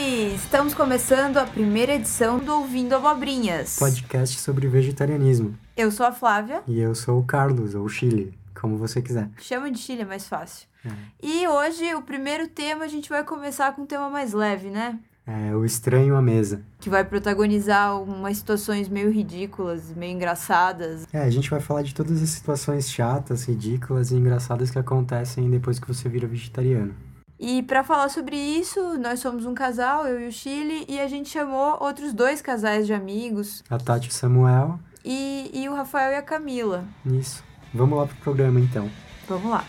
Estamos começando a primeira edição do Ouvindo Abobrinhas. Podcast sobre vegetarianismo. Eu sou a Flávia. E eu sou o Carlos, ou Chile, como você quiser. Chama de Chile, é mais fácil. É. E hoje, o primeiro tema, a gente vai começar com um tema mais leve, né? É, o estranho à mesa. Que vai protagonizar umas situações meio ridículas, meio engraçadas. É, a gente vai falar de todas as situações chatas, ridículas e engraçadas que acontecem depois que você vira vegetariano. E para falar sobre isso, nós somos um casal, eu e o Chile, e a gente chamou outros dois casais de amigos. A Tati e o Samuel. E, e o Rafael e a Camila. Isso. Vamos lá pro programa então. Vamos lá.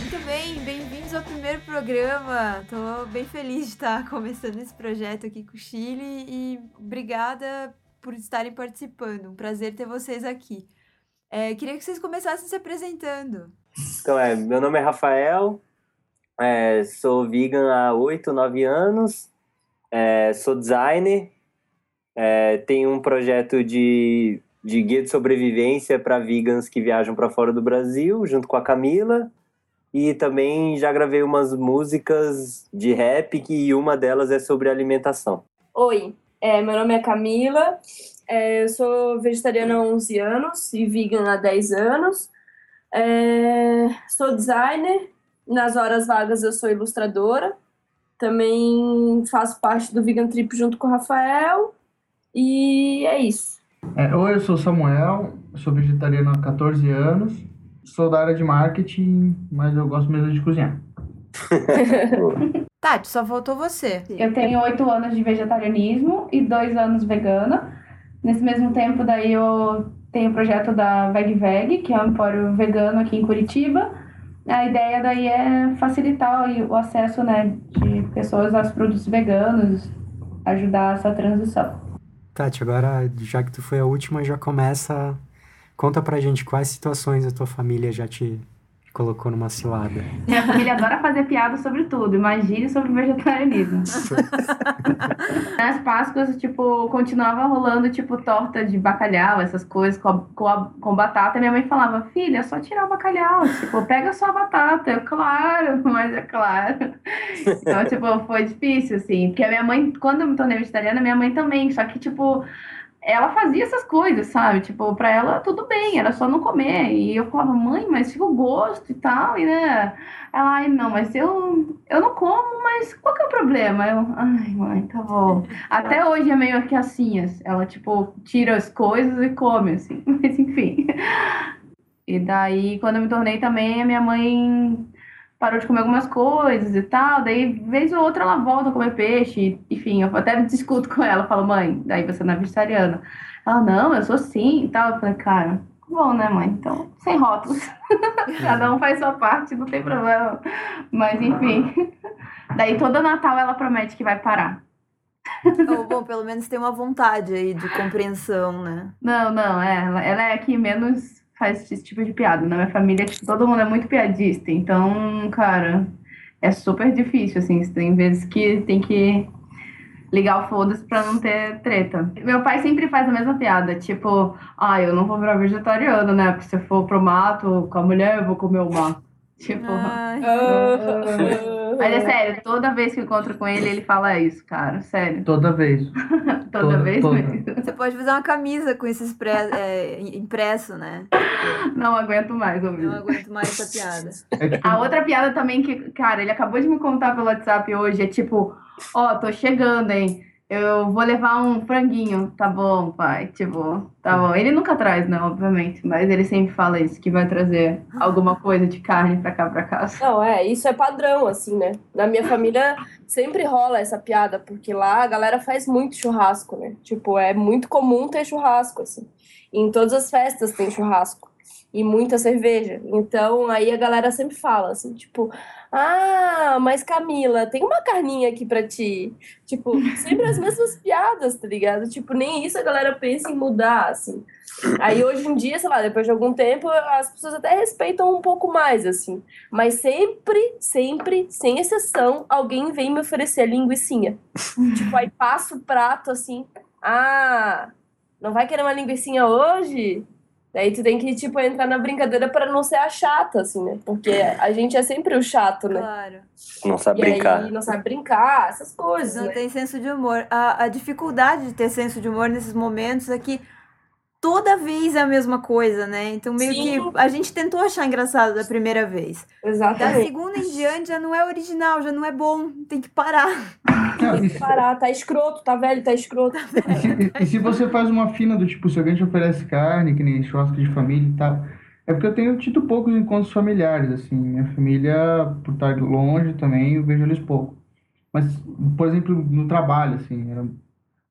Muito bem, bem-vindos ao primeiro programa. Tô bem feliz de estar começando esse projeto aqui com o Chile e obrigada por estarem participando. Um prazer ter vocês aqui. É, queria que vocês começassem se apresentando. Então, é, meu nome é Rafael, é, sou vegan há 8, 9 anos, é, sou designer, é, tenho um projeto de, de guia de sobrevivência para vegans que viajam para fora do Brasil, junto com a Camila. E também já gravei umas músicas de rap, que uma delas é sobre alimentação. Oi, é, meu nome é Camila, é, eu sou vegetariana há 11 anos e vegan há 10 anos. É, sou designer, nas horas vagas eu sou ilustradora. Também faço parte do Vegan Trip junto com o Rafael. E é isso. É, oi, eu sou Samuel, sou vegetariano há 14 anos. Sou da área de marketing, mas eu gosto mesmo de cozinhar. Tati, só faltou você. Eu tenho oito anos de vegetarianismo e dois anos vegana. Nesse mesmo tempo, daí eu tenho o projeto da Veg Veg, que é um empório vegano aqui em Curitiba. A ideia daí é facilitar o acesso né, de pessoas aos produtos veganos, ajudar essa transição. Tati, agora já que tu foi a última, já começa. Conta pra gente quais situações a tua família já te colocou numa cilada. Minha família adora fazer piada sobre tudo, imagine sobre vegetarianismo. Nas Páscoas, tipo, continuava rolando, tipo, torta de bacalhau, essas coisas, com, com, a, com batata. Minha mãe falava, filha, é só tirar o bacalhau, tipo, pega só a batata. Eu, claro, mas é claro. Então, tipo, foi difícil, assim, porque a minha mãe, quando eu me tornei vegetariana, minha mãe também, só que, tipo ela fazia essas coisas, sabe? Tipo, pra ela tudo bem, era só não comer. E eu falava, mãe, mas fica o gosto e tal, e né? Ela, ai, não, mas eu, eu não como, mas qual que é o problema? Eu, ai, mãe, tá bom. Até hoje é meio que assim, ela, tipo, tira as coisas e come, assim, mas enfim. E daí, quando eu me tornei também, a minha mãe parou de comer algumas coisas e tal. Daí, vez ou outra, ela volta a comer peixe. Enfim, eu até discuto com ela. Falo, mãe, daí você não é vegetariana. Ela, não, eu sou sim e tal. Eu falei, cara, bom, né, mãe? Então, sem rótulos. Cada um faz sua parte, não tem problema. Mas, enfim. Daí, todo Natal ela promete que vai parar. Oh, bom, pelo menos tem uma vontade aí de compreensão, né? Não, não, é, ela é aqui menos faz esse tipo de piada. Na minha família, tipo, todo mundo é muito piadista. Então, cara, é super difícil, assim. Tem vezes que tem que ligar o foda-se pra não ter treta. Meu pai sempre faz a mesma piada, tipo, ah, eu não vou virar vegetariano, né? Porque se eu for pro mato com a mulher, eu vou comer o mato. Tipo. Ai. Mas é sério, toda vez que eu encontro com ele, ele fala isso, cara. Sério. Toda vez. toda, toda, vez toda. mesmo. Você pode fazer uma camisa com esse é, impresso, né? Não aguento mais, amigo. Não aguento mais essa piada. É tipo A outra piada também que, cara, ele acabou de me contar pelo WhatsApp hoje é tipo, ó, oh, tô chegando, hein? Eu vou levar um franguinho, tá bom, pai? Tipo, tá bom. Ele nunca traz, né, obviamente, mas ele sempre fala isso, que vai trazer alguma coisa de carne pra cá, pra casa. Não, é, isso é padrão, assim, né? Na minha família sempre rola essa piada, porque lá a galera faz muito churrasco, né? Tipo, é muito comum ter churrasco, assim. em todas as festas tem churrasco e muita cerveja. Então, aí a galera sempre fala assim, tipo, ah, mas Camila, tem uma carninha aqui pra ti. Tipo, sempre as mesmas piadas, tá ligado? Tipo, nem isso a galera pensa em mudar, assim. Aí hoje em dia, sei lá, depois de algum tempo, as pessoas até respeitam um pouco mais, assim. Mas sempre, sempre, sem exceção, alguém vem me oferecer linguiçinha. tipo, aí passa o prato assim, ah, não vai querer uma linguiçinha hoje? Daí tu tem que, tipo, entrar na brincadeira para não ser a chata, assim, né? Porque a gente é sempre o chato, né? Claro. Não sabe e brincar. aí não sabe brincar, essas coisas, Não né? tem senso de humor. A, a dificuldade de ter senso de humor nesses momentos é que toda vez é a mesma coisa, né? Então meio Sim. que a gente tentou achar engraçado da primeira vez. Da Exatamente. segunda em diante já não é original, já não é bom. Tem que parar. E, Tem se, que parar, tá escroto, tá velho, tá escroto. e se- e se você faz uma fina do tipo, se alguém te oferece carne, que nem churrasco de família e tal, é porque eu tenho tido poucos encontros familiares, assim. Minha família, por estar longe também, eu vejo eles pouco. Mas, por exemplo, no trabalho, assim, era-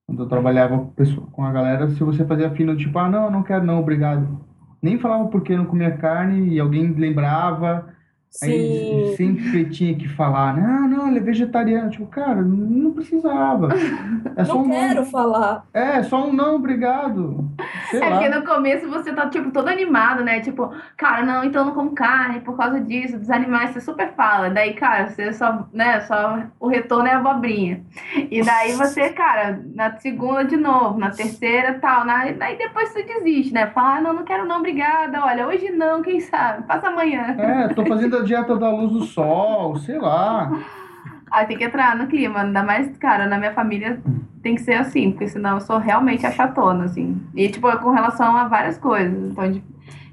quando eu trabalhava com a galera, se você fazia fina do tipo, ah, não, não quero não, obrigado. Nem falava porque não comia carne e alguém lembrava, Aí Sim. sempre tinha que falar, não, não, ele é vegetariano. Tipo, cara, não precisava. É só Não um quero não. falar. É, só um não, obrigado. Sei É porque lá. no começo você tá, tipo, todo animado, né? Tipo, cara, não, então eu não como carne por causa disso, dos animais, você super fala. Daí, cara, você só, né, só o retorno é abobrinha. E daí você, cara, na segunda de novo, na terceira tal, na, daí depois você desiste, né? Fala, ah, não, não quero não, obrigada, olha, hoje não, quem sabe, passa amanhã. É, tô fazendo a dieta da luz do sol, sei lá. Aí tem que entrar no clima, ainda mais, cara, na minha família tem que ser assim, porque senão eu sou realmente a chatona, assim. E, tipo, com relação a várias coisas, então, de,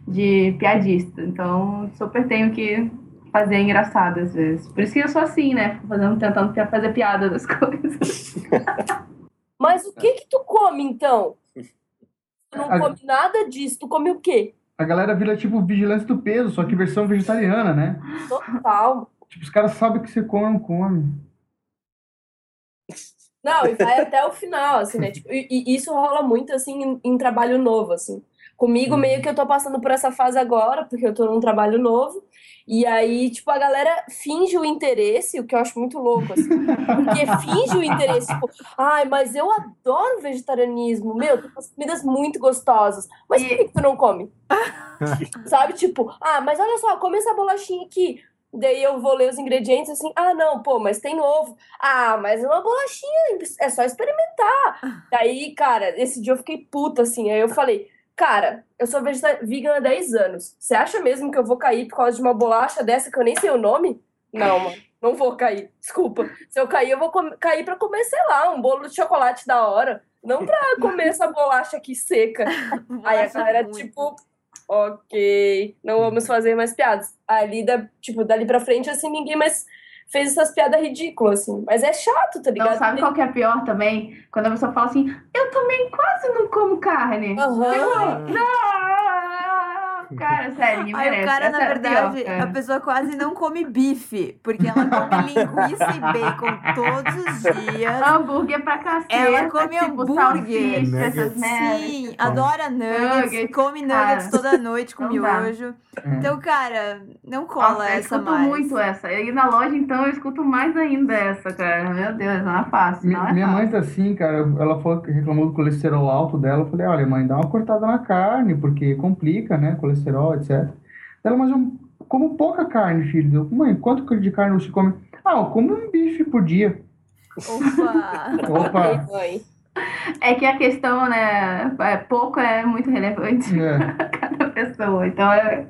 de piadista. Então, super tenho que fazer engraçado às vezes. Por isso que eu sou assim, né? Fazendo, tentando fazer piada das coisas. Mas o que que tu come, então? Tu não A- come nada disso. Tu come o quê? A galera vira tipo vigilância do peso, só que versão vegetariana, né? Total. Tipo, os caras sabem que você come não come. Não, e vai até o final, assim, né? Tipo, e, e isso rola muito, assim, em, em trabalho novo, assim. Comigo, meio que eu tô passando por essa fase agora, porque eu tô num trabalho novo. E aí, tipo, a galera finge o interesse, o que eu acho muito louco, assim. Porque finge o interesse, tipo, ai, mas eu adoro vegetarianismo, meu, tem umas comidas muito gostosas. Mas por que, que tu não come? Sabe, tipo, ah, mas olha só, come essa bolachinha aqui. Daí eu vou ler os ingredientes assim, ah, não, pô, mas tem ovo. Ah, mas é uma bolachinha, é só experimentar. Daí, cara, esse dia eu fiquei puta, assim. Aí eu falei, cara, eu sou vegeta- vegan há 10 anos. Você acha mesmo que eu vou cair por causa de uma bolacha dessa que eu nem sei o nome? Não, mano, não vou cair. Desculpa. Se eu cair, eu vou cair pra comer, sei lá, um bolo de chocolate da hora. Não pra comer essa bolacha aqui seca. Aí a ruim. tipo, ok, não vamos fazer mais piadas. Ali, da, tipo, dali pra frente, assim, ninguém mais fez essas piadas ridículas, assim. Mas é chato, tá ligado? Não, sabe qual que é pior também? Quando a pessoa fala assim, eu também quase não como carne. Aham. Não! Cara, sério, ninguém Aí merece. o cara, Essa na é a verdade, cara. a pessoa quase não come bife, porque ela come linguiça e bacon todos os dias. Hambúrguer pra cacete. Ela come tipo, hambúrguer. salsicha, essas. Sim, adora nuggets, Nuggets, come nuggets cara. toda noite com Não dá. miojo. É. Então, cara, não cola Nossa, eu essa escuto mais. muito essa. E na loja, então, eu escuto mais ainda essa, cara. Meu Deus, não é fácil. Não é Minha fácil. mãe tá assim, cara. Ela falou reclamou do colesterol alto dela. Eu falei, olha, mãe, dá uma cortada na carne, porque complica, né? Colesterol, etc. Ela, mas eu como pouca carne, filho. Eu, mãe, quanto de carne você come? Ah, eu como um bife por dia. Opa! Opa! É que a questão, né? É, pouco é muito relevante É. cada pessoa. Então é,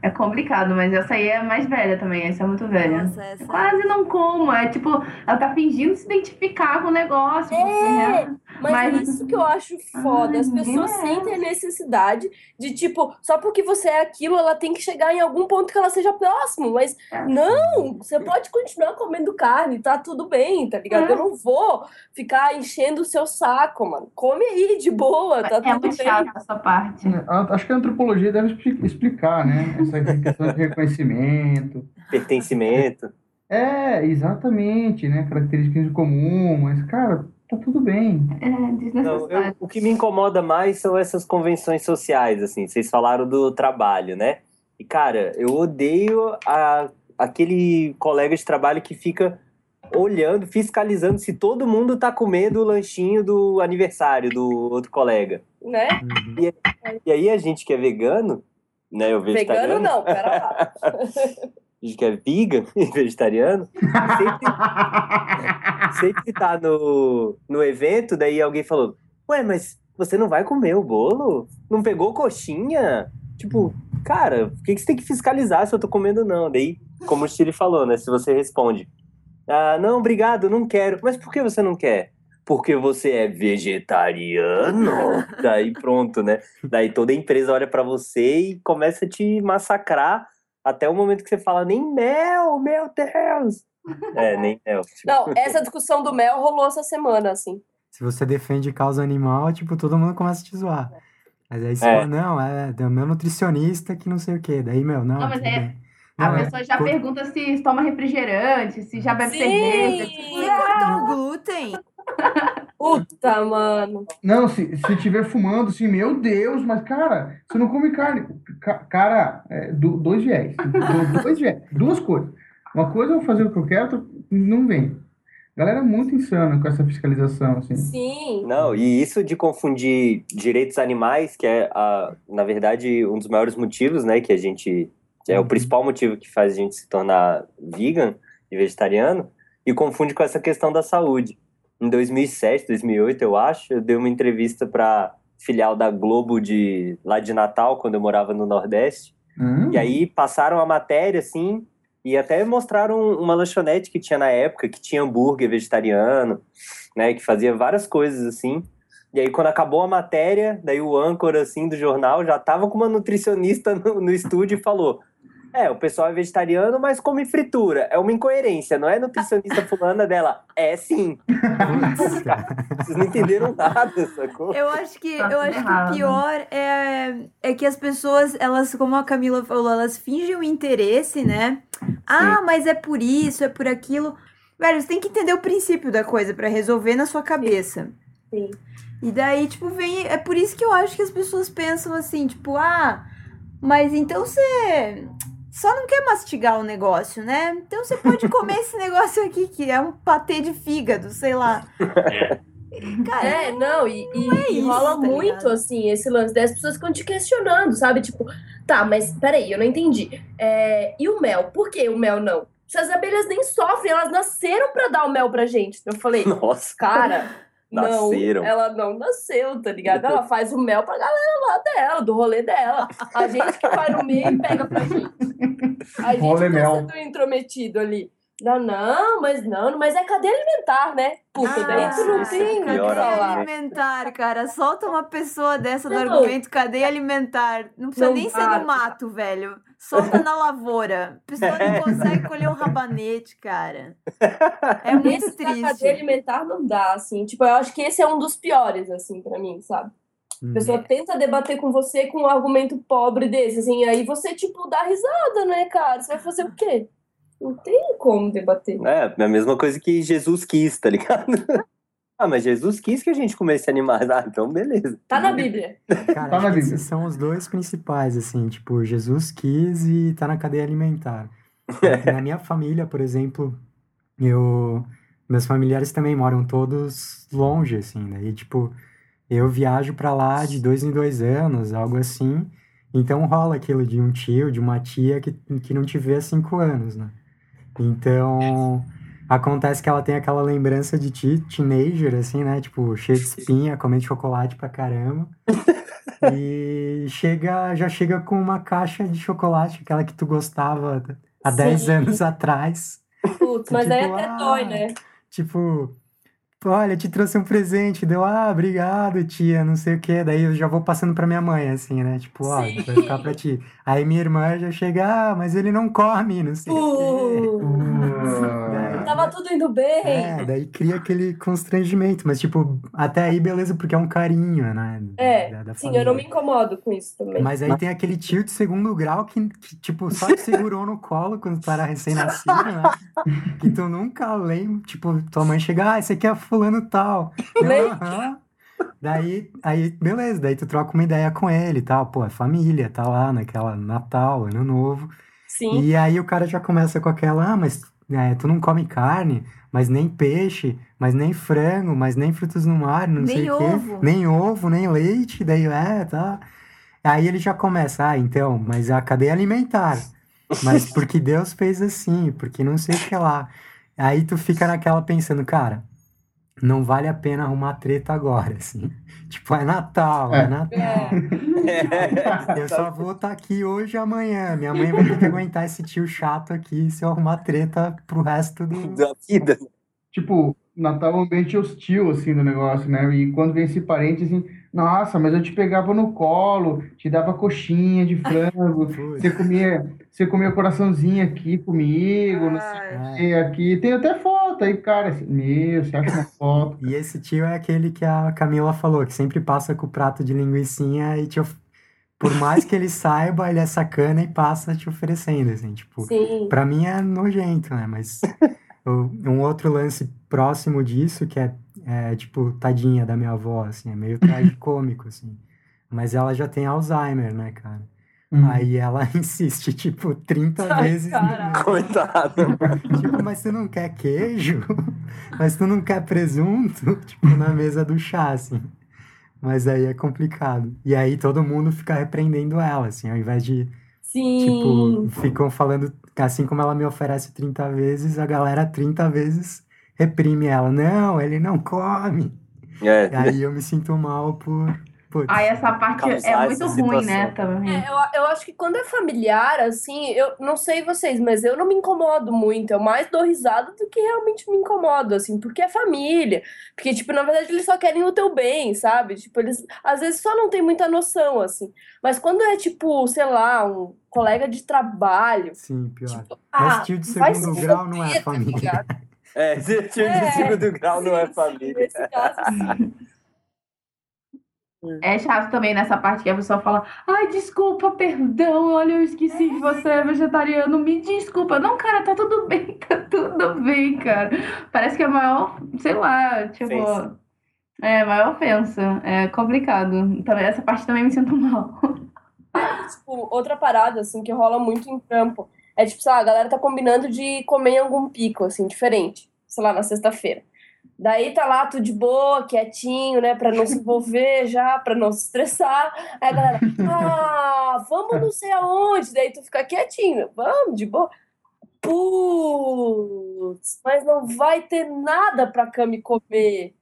é complicado, mas essa aí é mais velha também. Essa é muito velha. Nossa, essa... Quase não como. É tipo, ela tá fingindo se identificar com o negócio. É, porque, né? Mas, Mas- isso que eu acho foda. Ai, As pessoas merece. sentem a necessidade de, tipo, só porque você é aquilo, ela tem que chegar em algum ponto que ela seja próximo. Mas É. não, você pode continuar comendo carne, tá tudo bem, tá ligado? É. Eu não vou ficar enchendo o seu saco, mano. Come aí, de boa, tá É tudo bem. chato essa parte. A- Acho que a antropologia deve expli- explicar, né? Essa questão de reconhecimento. Pertencimento. É, exatamente, né? Características em comum, mas, cara, tá tudo bem. É Não, desnecessário. eu- o que me incomoda mais são essas convenções sociais, assim. Vocês falaram do trabalho, né? E, cara, eu odeio a- aquele colega de trabalho que fica olhando, fiscalizando se todo mundo tá comendo o lanchinho do aniversário do outro colega. Né? Uhum. E aí a gente que é vegano, né? Vegetariano. Vegano não, pera lá. A gente que é vegan e vegetariano, sempre, sempre tá no, no evento, daí alguém falou, ué, mas você não vai comer o bolo? Não pegou coxinha? Tipo, cara, por que, que você tem que fiscalizar se eu tô comendo ou não? Daí, como o Chile falou, né? Se você responde, ah, não, obrigado, não quero. Mas por que você não quer? Porque você é vegetariano? Daí pronto, né? Daí toda a empresa olha para você e começa a te massacrar até o momento que você fala, nem mel, meu Deus! É, nem mel. Tipo. Não, essa discussão do mel rolou essa semana, assim. Se você defende causa animal, tipo, todo mundo começa a te zoar. Mas aí você É. fala, não, é do meu nutricionista que não sei o quê. Daí, meu, não, Não, mas é- bem. A Não, é- pessoa já co- pergunta se toma refrigerante, se já bebe Sim! cerveja. tipo, Você cortou o glúten? Puta, mano. Não, se, se tiver fumando, assim, meu Deus, mas cara, você não come carne. Ca- cara, é, do- dois viés. Do- dois viés. Duas coisas. Uma coisa é eu fazer o que eu quero, outra não vem. Galera é muito insana com essa fiscalização, assim. Sim. Não, e isso de confundir direitos animais, que é, a, na verdade, um dos maiores motivos, né, que a gente. que é o Uhum. principal motivo que faz a gente se tornar vegan e vegetariano, e confunde com essa questão da saúde. Em 2007, 2008, eu acho, eu dei uma entrevista para filial da Globo de lá de Natal, quando eu morava no Nordeste. Hum? E aí passaram a matéria, assim, e até mostraram uma lanchonete que tinha na época, que tinha hambúrguer vegetariano, né, que fazia várias coisas assim. E aí quando acabou a matéria, daí o âncora, assim, do jornal já tava com uma nutricionista no, no estúdio e falou... É, o pessoal é vegetariano, mas come fritura. É uma incoerência, não é nutricionista fulana dela. É sim. Vocês não entenderam nada, sacou? Eu acho que, Tá eu acho que o pior é, é que as pessoas, elas, como a Camila falou, elas fingem o interesse, né? Ah, mas é por isso, é por aquilo. Velho, você tem que entender o princípio da coisa pra resolver na sua cabeça. Sim. E daí, tipo, vem. É por isso que eu acho que as pessoas pensam assim, tipo, ah, mas então você só não quer mastigar o negócio, né? Então você pode comer esse negócio aqui, que é um patê de fígado, sei lá. Cara, É, não, e, e- é e isso, rola tá muito, ligado? assim, esse lance das pessoas ficam te questionando, sabe? Tipo, tá, mas peraí, eu não entendi. É, e o mel? Por que o mel não? Se as abelhas nem sofrem, elas nasceram pra dar o mel pra gente. Eu falei, Nossa. cara, não, Nasceram. ela não nasceu, tá ligado? Ela faz o mel pra galera lá dela, do rolê dela. A gente que vai no meio e pega pra gente. A gente Rolê tá mel. sendo intrometido ali. Não, não, mas não, mas é cadeia alimentar, né? Puta, daí tu não Ah, tem o que pior Cadeia falar. alimentar, cara. Solta uma pessoa dessa do Não. argumento cadeia alimentar. Não precisa Não nem ser dá. no mato, velho. Solta na lavoura. A pessoa não consegue colher um rabanete, cara. É muito Esse da cadeia triste. alimentar não dá, assim. Tipo, eu acho que esse é um dos piores, assim, pra mim, sabe? A Hum. pessoa tenta debater com você com um argumento pobre desse, assim, aí você, tipo, dá risada, né, cara? Você vai fazer o quê? Não tem como debater. É, é a mesma coisa que Jesus quis, tá ligado? ah, mas Jesus quis que a gente comesse animais. Ah, então beleza. Tá na Bíblia. Cara, Tá na Bíblia. esses são os dois principais, assim, tipo, Jesus quis e tá na cadeia alimentar. É, Na minha família, por exemplo, eu... Meus familiares também moram todos longe, assim, daí, tipo, eu viajo pra lá de dois em dois anos, algo assim, então rola aquilo de um tio, de uma tia que, que não te vê há cinco anos, né? Então, acontece que ela tem aquela lembrança de ti, teenager, assim, né? Tipo, cheio de espinha, comendo chocolate pra caramba. E chega, já chega com uma caixa de chocolate, aquela que tu gostava há Sim. 10 anos atrás. Putz, mas aí Tipo, até ah, dói, né? Tipo, olha, te trouxe um presente. Deu, ah, obrigado, tia, não sei o quê. Daí eu já vou passando pra minha mãe, assim, né? Tipo, ó, Sim. vai ficar pra ti. Aí minha irmã já chega, ah, mas ele não come, não sei o quê. Uh, tava tudo indo bem. É, daí cria aquele constrangimento, mas tipo, até aí beleza, porque é um carinho, né? É, da, da Sim, eu não me incomodo com isso também. Mas aí tem aquele tio de segundo grau que, que, tipo, só te segurou no colo quando tu era recém-nascido, né? Que tu nunca lembra, tipo, tua mãe chega, ah, esse aqui é fulano tal. Eu. "Aham." Daí, aí, beleza, daí tu troca uma ideia com ele e tal, pô, é família, tá lá naquela Natal, Ano Novo. Sim. E aí o cara já começa com aquela, ah, mas é, tu não come carne, mas nem peixe, mas nem frango, mas nem frutos do mar, não Nem sei o quê. ovo. Nem ovo, nem leite, daí é, tá. Aí ele já começa, ah, então, mas a cadeia alimentar. Mas porque Deus fez assim, porque não sei o que lá. Aí tu fica naquela pensando, cara, não vale a pena arrumar treta agora, assim. Tipo, é Natal, é, é Natal. É. Eu só vou estar tá aqui hoje e amanhã. Minha mãe vai ter que aguentar esse tio chato aqui se eu arrumar treta pro resto do... da vida. Tipo, Natal é um ambiente hostil, assim, do negócio, né? E quando vem esse parente, assim, nossa, mas eu te pegava no colo, te dava coxinha de frango, você comia, você comia coraçãozinho aqui comigo, não sei o que, aqui. Tem até foto aí, cara, assim, meu, você acha uma foto. E esse tio é aquele que a Camila falou, que sempre passa com o prato de linguiçinha e te of... por mais que ele saiba, ele é sacana e passa te oferecendo, assim, tipo, Sim. pra mim é nojento, né? Mas um outro lance próximo disso, que é, é, tipo, tadinha da minha avó, assim, é meio tragicômico, assim. Mas ela já tem Alzheimer, né, cara? Uhum. Aí ela insiste, tipo, 30 Ai, vezes. Coitado. tipo, mas tu não quer queijo? mas tu não quer presunto? Tipo, na mesa do chá, assim. Mas aí é complicado. E aí todo mundo fica repreendendo ela, assim, ao invés de. Sim. Tipo, ficam falando assim como ela me oferece 30 vezes, a galera 30 vezes reprime ela. Não, ele não come. É. E aí eu me sinto mal por Putz, Aí essa parte é muito ruim, né? Também. É, eu, eu acho que quando é familiar, assim, eu não sei vocês, mas eu não me incomodo muito. Eu mais dou risada do que realmente me incomodo, assim, porque é família. Porque, tipo, na verdade, eles só querem o teu bem, sabe? Tipo, eles às vezes só não tem muita noção, assim. Mas quando é, tipo, sei lá, um colega de trabalho. Sim, pior. Tipo, ah, tio de segundo grau não é tá família. É, tio de é, segundo grau não é família. Nesse caso, sim. É chato também nessa parte que a pessoa fala: Ai, desculpa, perdão, olha, eu esqueci de você é vegetariano, me desculpa. Não, cara, tá tudo bem, tá tudo bem, cara. Parece que é a maior, sei lá, tipo. Ofensa. É, a maior ofensa. É complicado. Também, essa parte também me sinto mal. tipo, outra parada, assim, que rola muito em campo é tipo, sei lá, a galera tá combinando de comer em algum pico, assim, diferente. Sei lá, na sexta-feira. Daí tá lá tudo de boa, quietinho, né? Pra não se envolver já, pra não se estressar. Aí a galera, ah, vamos não sei aonde. Daí tu fica quietinho, vamos, de boa. Putz, mas não vai ter nada pra Cami comer.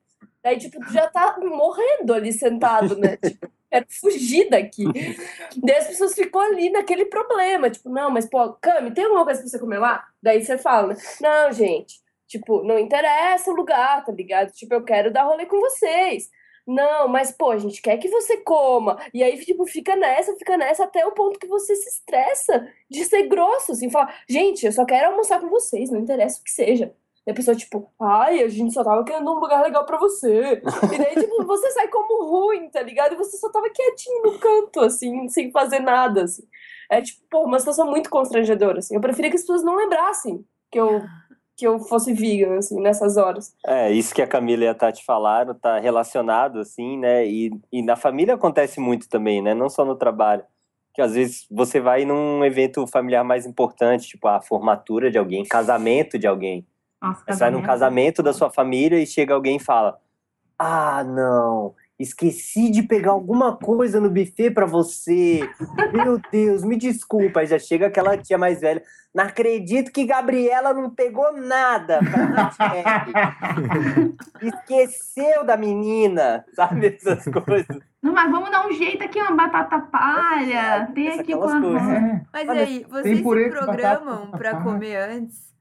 Daí, tipo, tu já tá morrendo ali sentado, né? Tipo, quero fugir daqui. Daí as pessoas ficam ali naquele problema. Tipo, não, mas, pô, Cami, tem alguma coisa pra você comer lá? Daí você fala, né? Não, gente, Tipo, não interessa o lugar, tá ligado? Tipo, eu quero dar rolê com vocês. Não, mas, pô, a gente quer que você coma. E aí, tipo, fica nessa, fica nessa, até o ponto que você se estressa de ser grosso, assim, falar, gente, eu só quero almoçar com vocês, não interessa o que seja. E a pessoa, tipo, ai, a gente só tava querendo um lugar legal pra você. E daí, tipo, você sai como ruim, tá ligado? E você só tava quietinho no canto, assim, sem fazer nada, assim. É, tipo, pô, uma situação muito constrangedora, assim. Eu preferia que as pessoas não lembrassem que eu que eu fosse vegan, assim, nessas horas. É, isso que a Camila e a Tati falaram, tá relacionado, assim, né? E, e na família acontece muito também, né? Não só no trabalho. Que às vezes você vai num evento familiar mais importante, tipo a formatura de alguém, casamento de alguém. Nossa, você vai num casamento da sua família e chega alguém e fala: Ah, não, esqueci de pegar alguma coisa no buffet para você. Meu Deus, me desculpa. Aí já chega aquela tia mais velha. Não acredito que Gabriela não pegou nada Esqueceu da menina, sabe essas coisas. Não, mas vamos dar um jeito aqui, uma batata palha. Tem aqui com a... É. Mas aí, vocês se programam para comer antes?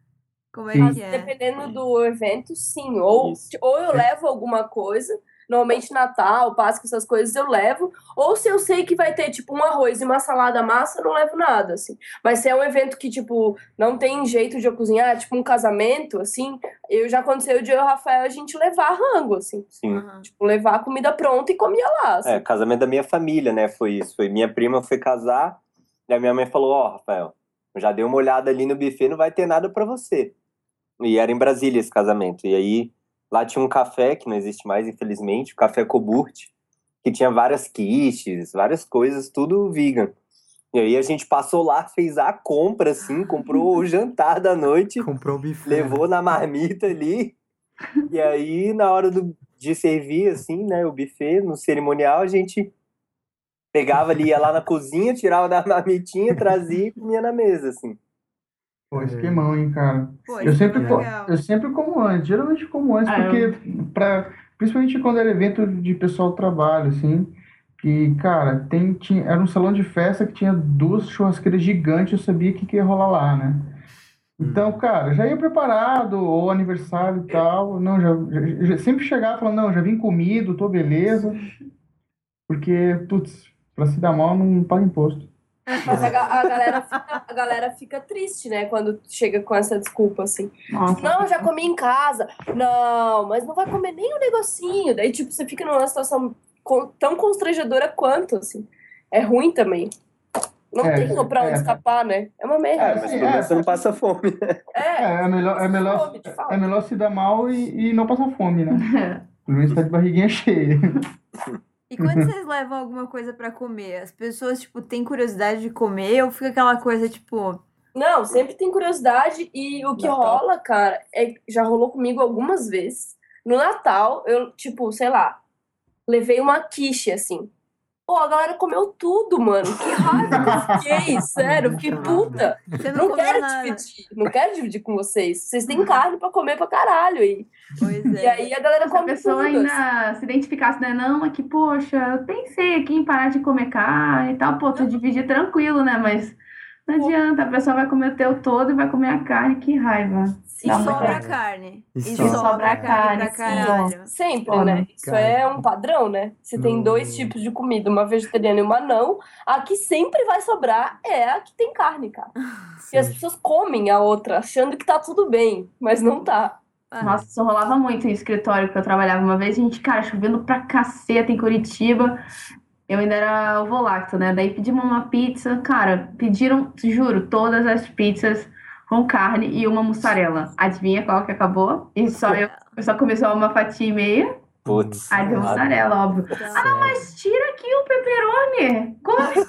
Como é sim. que é? Dependendo do evento, sim. Ou, ou eu levo alguma coisa Normalmente Natal, Páscoa, essas coisas eu levo. Ou se eu sei que vai ter, tipo, um arroz e uma salada massa, eu não levo nada, assim. Mas se é um evento que, tipo, não tem jeito de eu cozinhar, tipo um casamento, assim, eu já aconteceu de eu e o Rafael a gente levar rango, assim. Sim. Uhum. Tipo, levar a comida pronta e comia lá, assim. É, casamento da minha família, né, foi isso. Foi minha prima foi casar, e a minha mãe falou, ó, oh, Rafael, já dei uma olhada ali no buffet, não vai ter nada para você. E era em Brasília esse casamento. E aí Lá tinha um café, que não existe mais, infelizmente, o Café Coburt, que tinha várias quiches, várias coisas, tudo vegan. E aí a gente passou lá, fez a compra, assim, comprou o jantar da noite. Comprou o buffet. Levou na marmita ali. E aí, na hora do, de servir, assim, né, o buffet, no cerimonial, a gente pegava ali, ia lá na cozinha, tirava da marmitinha, trazia e comia na mesa, assim. Pô, esquemão, hein, cara. Pô, Eu sempre, é co- eu sempre como antes, geralmente como antes, Ah, porque pra, principalmente quando era evento de pessoal do trabalho, assim, que, cara, tem, tinha, era um salão de festa que tinha duas churrasqueiras gigantes, eu sabia o que, que ia rolar lá, né? Então, cara, já ia preparado, ou aniversário e tal, não, já, já- já- sempre chegava falando, não, já vim comido, tô beleza, porque, putz, pra se dar mal não paga imposto. Mas a, ga- a galera fica, a galera fica triste, né? Quando chega com essa desculpa, assim. Nossa. Não, já comi em casa. Não, mas não vai comer nem um negocinho. Daí, tipo, você fica numa situação tão constrangedora quanto, assim. É ruim também. Não É, tem pra onde é. escapar, né? É uma É, merda. mas sim, pelo menos é. você não passa fome, né? É, É, é melhor, é melhor, fome, de fato. é melhor se dar mal e, e não passar fome, né? Pelo menos tá de barriguinha cheia. E quando vocês levam alguma coisa pra comer, as pessoas, tipo, têm curiosidade de comer ou fica aquela coisa, tipo, Não, sempre tem curiosidade e o que Natal. rola, cara, é já rolou comigo algumas vezes. No Natal, eu, tipo, sei lá, levei uma quiche, assim. Pô, a galera comeu tudo, mano. Que raiva que eu fiquei, sério, fiquei puta. você não, Não quero nada. dividir, não quero dividir com vocês. Vocês têm carne pra comer pra caralho aí. Pois E é. aí a galera Se a pessoa tudo. assim. ainda se identificasse, né? Não, é que, poxa, eu pensei aqui em parar de comer carne e tal. Pô, tu dividir tranquilo, né? Mas não adianta, a pessoa vai comer o teu todo e vai comer a carne, que raiva. E Dá sobra muita- carne. E E sobra sobra carne pra carne, sim. caralho. Sempre, né? Isso é um padrão, né? Se tem Hum. dois tipos de comida, uma vegetariana e uma não, a que sempre vai sobrar é a que tem carne, cara. E as Sim. pessoas comem a outra, achando que tá tudo bem, mas não tá. Ah, Nossa, isso rolava muito em escritório que eu trabalhava uma vez. Gente, cara, chovendo pra caceta em Curitiba. Eu ainda era ovo lacto, né? Daí pedimos uma pizza. Cara, pediram, juro, todas as pizzas com carne e uma mussarela. Adivinha qual que acabou? E só eu, eu só comi só uma fatia e meia. Putz. A de mussarela, óbvio. então, Mas tira aqui o pepperoni. Como?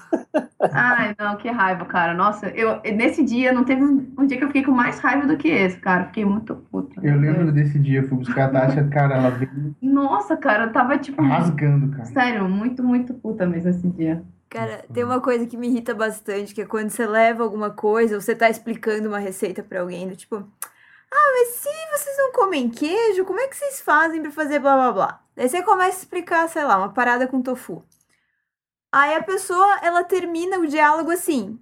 Ai, não, que raiva, cara. Nossa, eu nesse dia não teve um, um dia que eu fiquei com mais raiva do que esse, cara. Fiquei muito puta. Eu lembro desse dia, eu fui buscar a Tasha, cara, ela veio Nossa, cara, eu tava tipo. rasgando, cara. Sério, muito, muito puta mesmo esse dia. Cara, tem uma coisa que me irrita bastante, que é quando você leva alguma coisa ou você tá explicando uma receita pra alguém, do tipo, ah, mas se vocês não comem queijo, como é que vocês fazem pra fazer blá blá blá? Daí você começa a explicar, sei lá, uma parada com tofu. Aí a pessoa, ela termina o diálogo assim,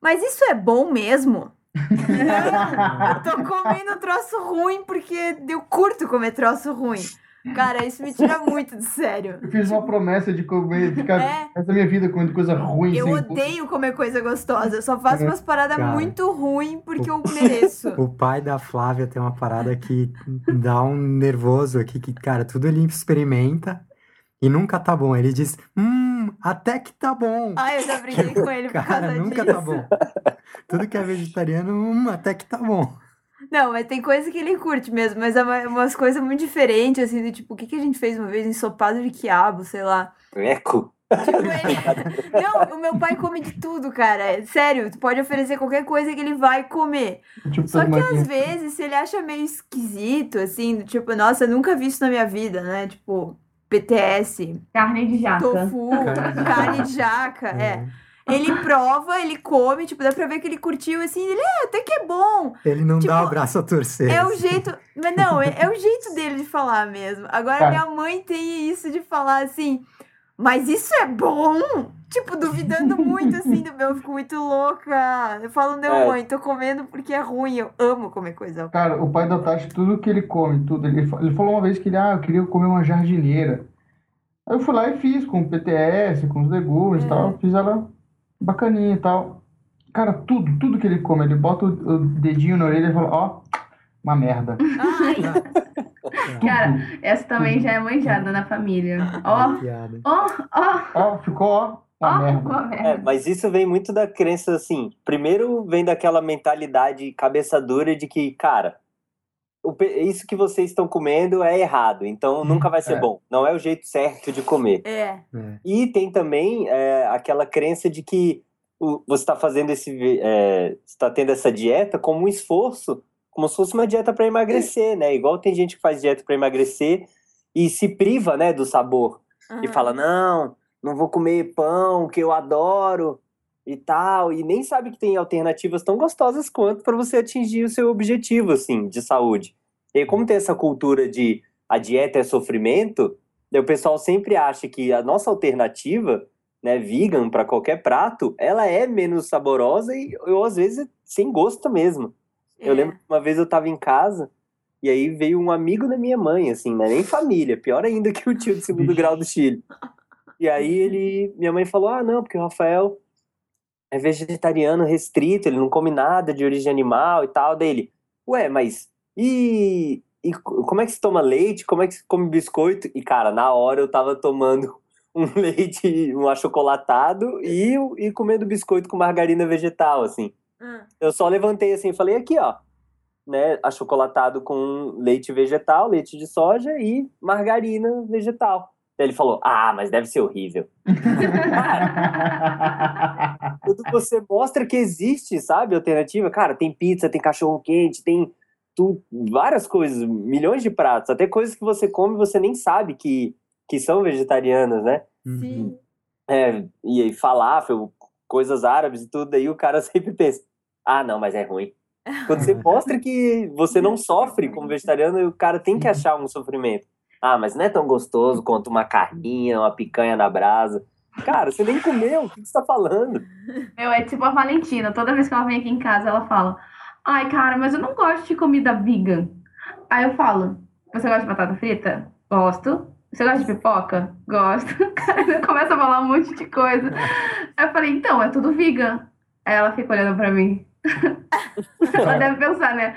mas isso é bom mesmo? Eu tô comendo troço ruim porque eu curto comer troço ruim. Cara, isso me tira muito de sério. Eu fiz uma promessa de comer, ficar É. essa minha vida comendo coisa ruim, Eu sem odeio comer coisa gostosa. Eu só faço umas paradas Cara. muito ruins porque eu mereço. O pai da Flávia tem uma parada que dá um nervoso aqui, que, cara, tudo ele experimenta e nunca tá bom. Ele diz, hum, até que tá bom. Ai, eu já briguei com ele por Cara, causa nunca disso. tá bom. Tudo que é vegetariano, hum, até que tá bom. Não, mas tem coisa que ele curte mesmo, mas é uma- umas coisas muito diferentes, assim, do tipo, o que, que a gente fez uma vez? Ensopado de quiabo, sei lá. Eco. Tipo, ele... Não, o meu pai come de tudo, cara. É Sério, tu pode oferecer qualquer coisa que ele vai comer. Tipo, Só que às vezes, se ele acha meio esquisito, assim, do tipo, nossa, eu nunca vi isso na minha vida, né? Tipo, PTS, Carne de jaca. tofu, Carne de carne de jaca, é. Ele prova, ele come, tipo, dá pra ver que ele curtiu, assim, ele, é, até que é bom. Ele não Tipo, dá o braço a torcer. É o jeito, mas não, é, é o jeito dele de falar mesmo. Agora, Tá. minha mãe tem isso de falar assim, mas isso é bom? Tipo, duvidando muito, assim, do meu, eu fico muito louca. Eu falo, não, É. mãe, tô comendo porque é ruim, eu amo comer coisa ruim. Cara, o pai da Tati, tudo que ele come, tudo. Ele, ele falou uma vez que ele, ah, eu queria comer uma jardineira. Aí eu fui lá e fiz com PTS, com os legumes e É. tal. Fiz ela bacaninha e tal. Cara, tudo, tudo que ele come, ele bota o, dedinho na orelha e fala, ó, uma merda. Ai, Cara, essa também já é manjada na família. Ó, Piada. ó, ó, Ó, ficou, ó, uma ó, merda. uma É, mas isso vem muito da crença assim. Primeiro vem daquela mentalidade cabeça dura de que, cara, isso que vocês estão comendo é errado, então nunca vai ser É. bom. Não é o jeito certo de comer. é. É. E tem também é, aquela crença de que o- você está fazendo esse, é, está tendo essa dieta como um esforço, como se fosse uma dieta para emagrecer, né? Igual tem gente que faz dieta para emagrecer e se priva, né, do sabor e aham. fala não, não vou comer pão que eu adoro. E tal, e nem sabe que tem alternativas tão gostosas quanto para você atingir o seu objetivo, assim, de saúde. E como tem essa cultura de a dieta é sofrimento, o pessoal sempre acha que a nossa alternativa, né, vegan para qualquer prato, ela é menos saborosa e eu às vezes sem gosto mesmo. Eu É. lembro que uma vez eu tava em casa e aí veio um amigo da minha mãe, assim, não é nem família, pior ainda que o tio de segundo grau do Chile. E aí ele, minha mãe falou: "Ah, não, porque o Rafael é vegetariano restrito, ele não come nada de origem animal e tal dele. Ué, mas e, e co- como é que se toma leite? Como é que se come biscoito? E cara, na hora eu tava tomando um leite, um achocolatado e, e comendo biscoito com margarina vegetal, assim. Ah, Eu só levantei assim e falei aqui, ó, né, achocolatado com leite vegetal, leite de soja e margarina vegetal. Ele falou: "Ah, mas deve ser horrível". Quando você mostra que existe, sabe, alternativa, cara, tem pizza, tem cachorro quente, tem tu, várias coisas, milhões de pratos, até coisas que você come e você nem sabe que, que são vegetarianas, né? Uhum. sim. É, e aí falafel, coisas árabes e tudo, aí o cara sempre pensa, ah, não, mas é ruim. Quando você mostra que você não sofre como vegetariano, o cara tem que achar um sofrimento. Ah, mas não é tão gostoso quanto uma carninha, uma picanha na brasa. Cara, você nem comeu, o que você tá falando? Meu, é tipo a Valentina. Toda vez que ela vem aqui em casa, ela fala: Ai, cara, mas eu não gosto de comida vegan. Aí eu falo: Você gosta de batata frita? Gosto. Você gosta de pipoca? Gosto. Cara, começa a falar um monte de coisa. Aí eu falei: Então, é tudo vegan. Aí ela fica olhando pra mim. ela deve pensar, né?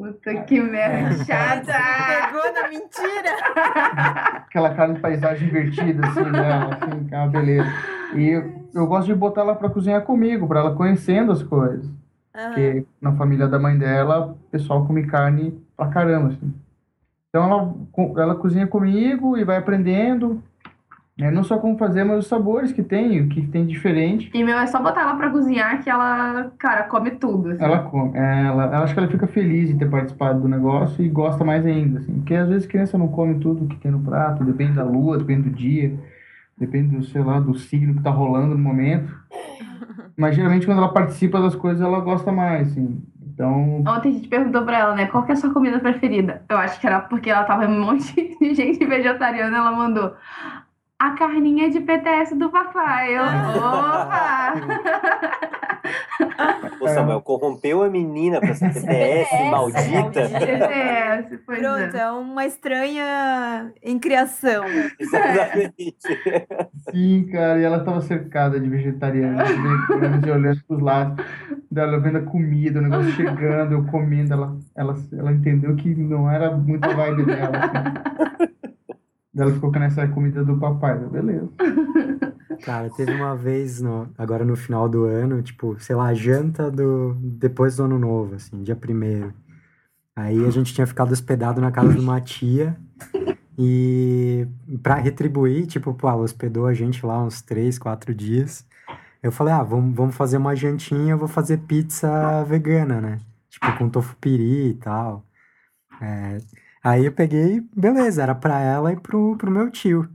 Puta que merda chata. Pegou na mentira! Aquela cara de paisagem invertida, assim, dela, assim, que é uma beleza. E eu, eu gosto de botar ela pra cozinhar comigo, pra ela conhecendo as coisas. Aham. Porque na família da mãe dela, o pessoal come carne pra caramba, assim. Então ela, ela cozinha comigo e vai aprendendo, né? Não só como fazer, mas os sabores que tem, o que tem diferente. E meu, é só botar ela pra cozinhar que ela, cara, come tudo. assim. Ela come. É, Ela, ela acho que ela fica feliz em ter participado do negócio e gosta mais ainda, assim. Porque às vezes criança não come tudo que tem no prato, depende da lua, depende do dia, depende do, sei lá, do signo que tá rolando no momento. Mas geralmente quando ela participa das coisas, ela gosta mais, assim. Então, Ontem a gente perguntou pra ela, né, qual que é a sua comida preferida? Eu acho que era porque ela tava em um monte de gente vegetariana, ela mandou a carninha de PTS do papai. Eu, opa! Ô, Samuel, corrompeu a menina com essa PTS PTS, maldita. PTS, pois Pronto, é. é uma estranha em criação. Exatamente. sim, cara, e ela tava cercada de vegetarianos, veganos, e olhando pros lados, dela vendo a comida, o negócio chegando, eu comendo, ela, ela, ela entendeu que não era muito a vibe dela, assim. Ela ficou com essa comida do papai, eu, beleza. Cara, teve uma vez, no, agora no final do ano, tipo, sei lá, janta do, depois do ano novo, assim, dia primeiro. Aí a gente tinha ficado hospedado na casa de uma tia e pra retribuir, tipo, pô, ela hospedou a gente lá uns três, quatro dias. Eu falei, ah, vamos, vamos fazer uma jantinha, eu vou fazer pizza vegana, né? Tipo, com tofu piri e tal. É, aí eu peguei, beleza, era pra ela e pro, pro meu tio.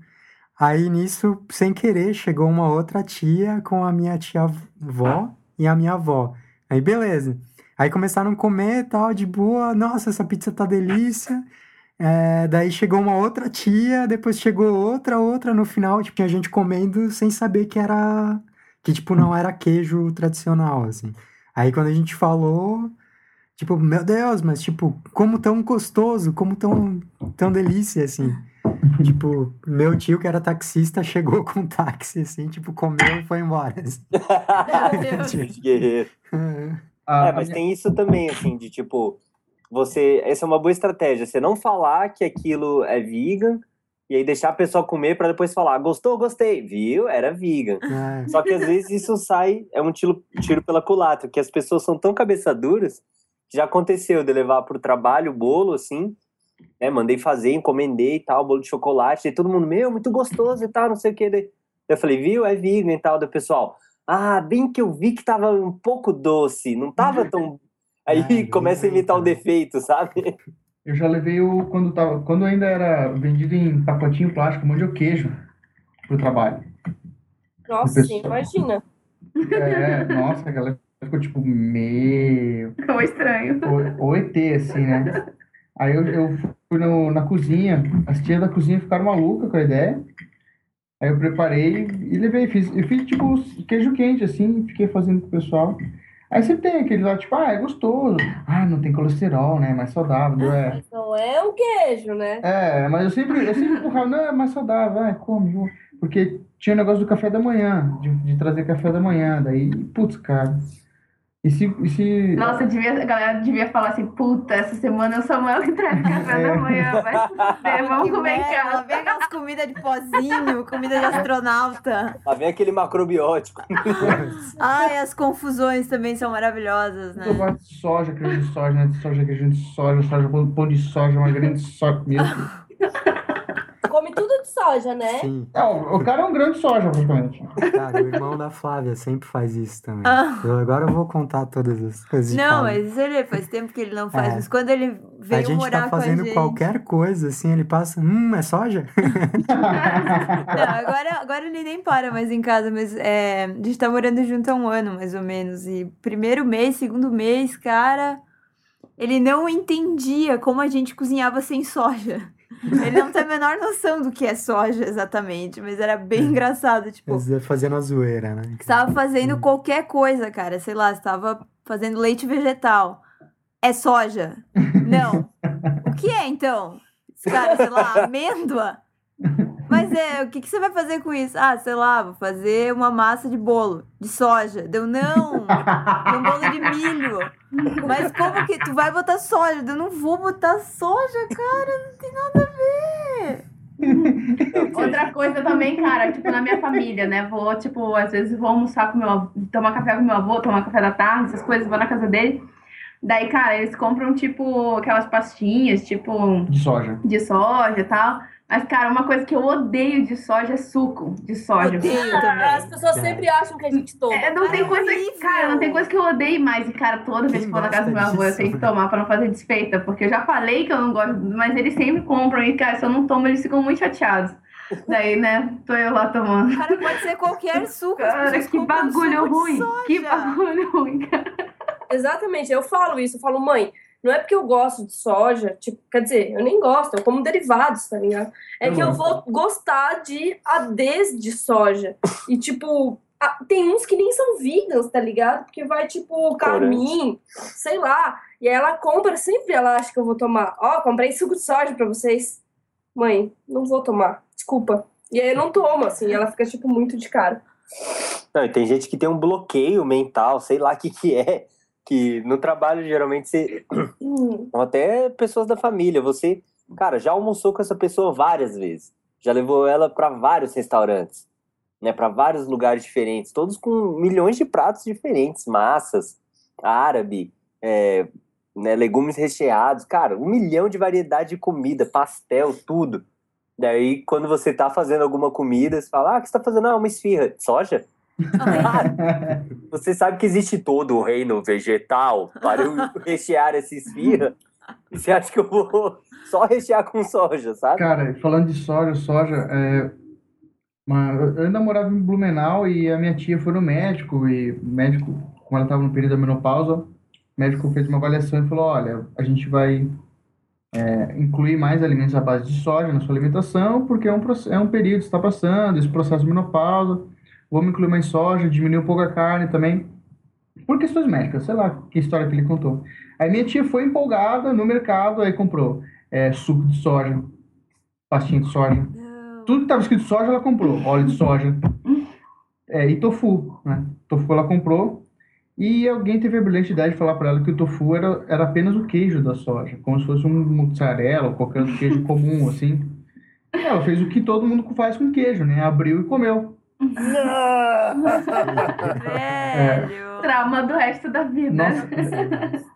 Aí nisso, sem querer, chegou uma outra tia com a minha tia-avó e a minha avó. Aí beleza. Aí começaram a comer e tal, de boa. Nossa, essa pizza tá delícia. É, daí chegou uma outra tia, depois chegou outra, outra. No final, tipo, tinha gente comendo sem saber que era... Que, tipo, não era queijo tradicional, assim. Aí quando a gente falou... Tipo, meu Deus, mas, tipo, como tão gostoso, como tão, tão delícia, assim. Tipo, meu tio, que era taxista, chegou com um táxi, assim, tipo, comeu e foi embora. assim. Meu Deus. Guerreiro. A- É, mas tem isso também, assim, de tipo, você. Essa é uma boa estratégia. Você não falar que aquilo é vegan e aí deixar a pessoa comer pra depois falar, gostou, gostei, viu? Era vegan. É, Só que às vezes isso sai, é um tiro, tiro pela culatra, que as pessoas são tão cabeça duras já aconteceu de levar pro trabalho o bolo, assim, né? Mandei fazer, encomendei e tal, bolo de chocolate, e todo mundo, meu, muito gostoso e tal, não sei o que. Eu falei, viu? É vegan e tal. Do pessoal, ah, bem que eu vi que tava um pouco doce, não tava tão. Aí Ah, começa a imitar o defeito, sabe? Eu já levei o quando tava, quando ainda era vendido em pacotinho plástico, um monte de queijo pro trabalho. Nossa, pessoal. imagina. É, nossa, a galera ficou tipo, meu. Ficou estranho. O, o ET, assim, né? Aí eu, eu fui no, na cozinha, as tias da cozinha ficaram malucas com a ideia. Aí eu preparei e levei, fiz, eu fiz tipo queijo quente, assim, fiquei fazendo pro pessoal. Aí sempre tem aquele lá, tipo, ah, é gostoso. Ah, não tem colesterol, né? É mais saudável, é. Então é um queijo, né? É, mas eu sempre, eu sempre empurrava, não, é mais saudável, vai, come. vou. Porque tinha o negócio do café da manhã, de, de trazer café da manhã. Daí, putz, cara. E se, e se Nossa, devia, a galera devia falar assim, puta, essa semana eu sou Samuel que traz café da manhã, vai se fuder, vamos Que comer em casa. Vem aquelas comidas de pozinho, comida de astronauta. Lá vem aquele macrobiótico. Ai, as confusões também são maravilhosas, né? tomate de soja, queijo de soja, né? De soja, queijo de soja, soja, pão, de soja, margarina de soja. Deus. Come tudo de soja, né? Sim. Não, o cara é um grande soja, praticamente. Cara, o irmão da Flávia sempre faz isso também. Ah. Eu- agora eu vou contar todas as coisas Não, mas ele faz tempo que ele não faz. É. Mas quando ele A veio gente morar tá com a fazendo gente... qualquer coisa, assim, ele passa, hum, é soja? Não, agora, agora ele nem para mais em casa, mas é, a gente tá morando junto há um ano, mais ou menos. E primeiro mês, segundo mês, cara, ele não entendia como a gente cozinhava sem soja. Ele não tem a menor noção do que é soja exatamente, mas era bem engraçado, tipo, Mas é fazendo a zoeira, né? você tava fazendo qualquer coisa, cara, sei lá, você tava fazendo leite vegetal. É soja? Não. O que é então? Cara, sei lá, amêndoa? Mas é, o que, que você vai fazer com isso? Ah, sei lá, vou fazer uma massa de bolo de soja. Deu, não, um bolo de milho. Mas como que tu vai botar soja? Eu não vou botar soja, cara, não tem nada a ver. Outra coisa também, cara, tipo, na minha família, né? Vou, tipo, às vezes vou almoçar com meu avô, tomar café com meu avô, tomar café da tarde, essas coisas, vou na casa dele. Daí, cara, eles compram, tipo, aquelas pastinhas, tipo, De soja. de soja e tal. Mas, cara, uma coisa que eu odeio de soja é suco de soja. Odeio As também. pessoas É. sempre acham que a gente toma. É, não tem Cara, coisa, horrível. cara, não tem coisa que eu odeio mais. E, cara, toda vez que for na casa do meu avô, eu tenho que tomar pra não fazer desfeita. Porque eu já falei que eu não gosto, mas eles sempre compram. E, cara, se eu não tomo, eles ficam muito chateados. Daí, né, tô eu lá tomando. Cara, pode ser qualquer suco. as Cara, pessoas que bagulho suco de ruim. Que bagulho ruim, cara. Exatamente, eu falo isso, eu falo, mãe, não é porque eu gosto de soja, tipo, quer dizer, eu nem gosto, eu como derivados, tá ligado? É que eu vou gostar de adês de soja. E, tipo, tem uns que nem são vegans, tá ligado? Porque vai, tipo, carmim, sei lá. E aí ela compra, sempre ela acha que eu vou tomar. Ó, comprei suco de soja pra vocês. Mãe, não vou tomar, desculpa. E aí eu não tomo, assim, ela fica, tipo, muito de cara. Não, e tem gente que tem um bloqueio mental, sei lá o que que é, que no trabalho geralmente você... Ou até pessoas da família, você, cara, já almoçou com essa pessoa várias vezes. Já levou ela para vários restaurantes, né, para vários lugares diferentes, todos com milhões de pratos diferentes, massas, árabe, é, né, legumes recheados, cara, um milhão de variedade de comida, pastel, tudo. Daí, quando você tá fazendo alguma comida, você fala, ah, o que você tá fazendo? Ah, uma esfirra. Soja? Você sabe que existe todo o reino vegetal para eu rechear essa esfirra? E você acha que eu vou só rechear com soja, sabe? Cara, falando de soja, soja, é, uma- eu ainda morava em Blumenau e a minha tia foi no médico, e o médico, como ela estava no período da menopausa, o médico fez uma avaliação e falou, olha, a gente vai é, incluir mais alimentos à base de soja na sua alimentação, porque é um, é um período que está passando, esse processo de menopausa, vamos incluir mais soja, diminuir um pouco a carne também, por questões médicas, sei lá que história que ele contou. Aí minha tia foi empolgada no mercado, aí comprou é, suco de soja, pastinha de soja, tudo que estava escrito soja ela comprou, óleo de soja é, e tofu, né? Tofu ela comprou e alguém teve a brilhante ideia de falar para ela que o tofu era, era apenas o queijo da soja, como se fosse um mussarela ou qualquer outro queijo comum, assim. E ela fez o que todo mundo faz com queijo, né? Abriu e comeu. Velho. Trauma do resto da vida. Nossa,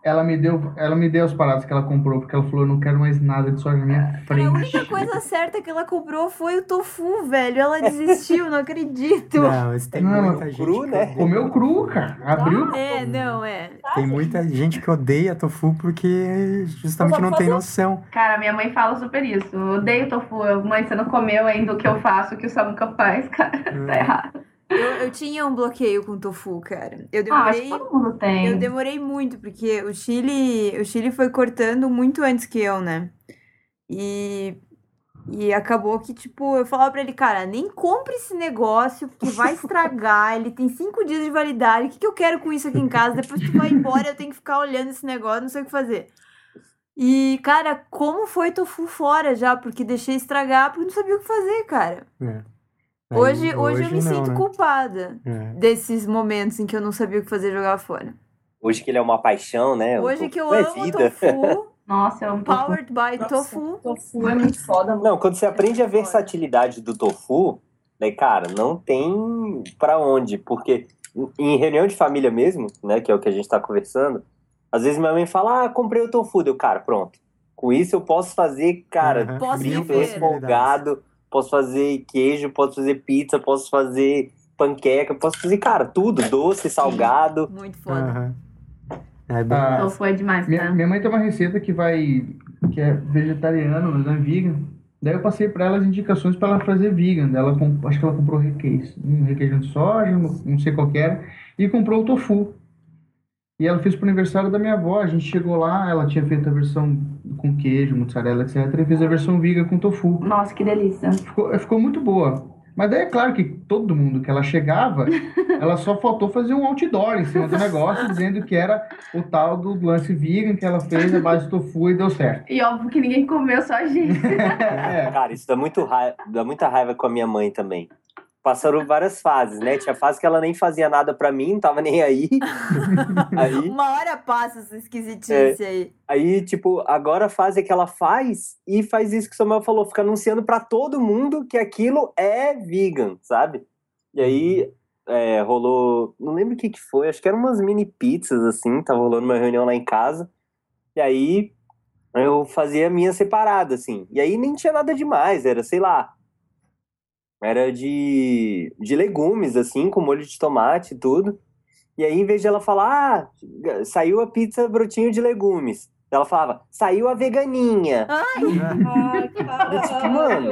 ela me deu, ela me deu as paradas que ela comprou, porque ela falou, eu não quero mais nada de soja na minha frente. a única coisa certa que ela comprou foi o tofu, velho. Ela desistiu, não acredito. Não, mas tem Não, muita gente cru, que né? Comeu cru, cara. Abriu. É, não, é. Tem muita gente que odeia tofu porque justamente não tem noção. Cara, minha mãe fala super isso. Eu odeio tofu. Mãe, você não comeu ainda o que eu faço, o que o Samuca faz, cara. Tá errado. Eu, eu tinha um bloqueio com tofu, cara. Eu Ah, acho que demorei. todo mundo tem. Eu demorei muito, porque o Chile, o Chile foi cortando muito antes que eu, né? E, e acabou que, tipo, eu falava pra ele, cara, nem compre esse negócio, porque vai estragar, ele tem cinco dias de validade, o que, que eu quero com isso aqui em casa? Depois que vai embora, eu tenho que ficar olhando esse negócio, não sei o que fazer. E, cara, como foi tofu fora já? Porque deixei estragar, porque não sabia o que fazer, cara. É. Aí, Hoje, hoje, eu me não, sinto né? culpada É. desses momentos em que eu não sabia o que fazer e jogar fora. Hoje que ele é uma paixão, né? Hoje que eu é amo vida. tofu, Nossa, eu amo tofu. powered by Nossa, tofu. Tofu é muito foda, mano. Não, quando você aprende a versatilidade do tofu, né, cara, não tem pra onde, porque em reunião de família mesmo, né, que é o que a gente tá conversando, às vezes minha mãe fala, ah, comprei o tofu, deu, cara, pronto. Com isso eu posso fazer, cara, Aham. Posso viver. Posso fazer queijo, posso fazer pizza, posso fazer panqueca, posso fazer, cara, tudo, doce, salgado. Muito foda. Aham. É bem Ah, Tofu é demais, Minha, tá? minha mãe tem uma receita que vai. que é vegetariana, mas não é vegan. Daí eu passei para ela as indicações para ela fazer vegan. Ela, comp- acho que ela comprou requeijão, um requeijão de soja, não, não sei qual que era, e comprou o tofu. E ela fez pro aniversário da minha avó. A gente chegou lá, ela tinha feito a versão com queijo, mussarela, etc. E fez a versão vegan com tofu. Nossa, que delícia. Ficou, ficou muito boa. Mas daí é claro que todo mundo que ela chegava, ela só faltou fazer um outdoor em cima do negócio, dizendo que era o tal do lance vegan que ela fez a base de tofu e deu certo. E óbvio que ninguém comeu, só a gente. É, Cara, isso dá, muito raiva, dá muita raiva com a minha mãe também. Passaram várias fases, né? Tinha fase que ela nem fazia nada pra mim, não tava nem aí. aí, Uma hora passa essa esquisitice aí. aí, tipo, agora a fase é que ela faz e faz isso que o Samuel falou, fica anunciando pra todo mundo que aquilo é vegan, sabe? E aí é, rolou, não lembro o que que foi, acho que eram umas mini pizzas assim, tava rolando uma reunião lá em casa. E aí eu fazia a minha separada, assim. E aí nem tinha nada demais, era, sei lá, era de, de legumes, assim, com molho de tomate e tudo. E aí, em vez de ela falar, ah, saiu a pizza brotinho de legumes, ela falava, saiu a veganinha. Ai, tipo, mano.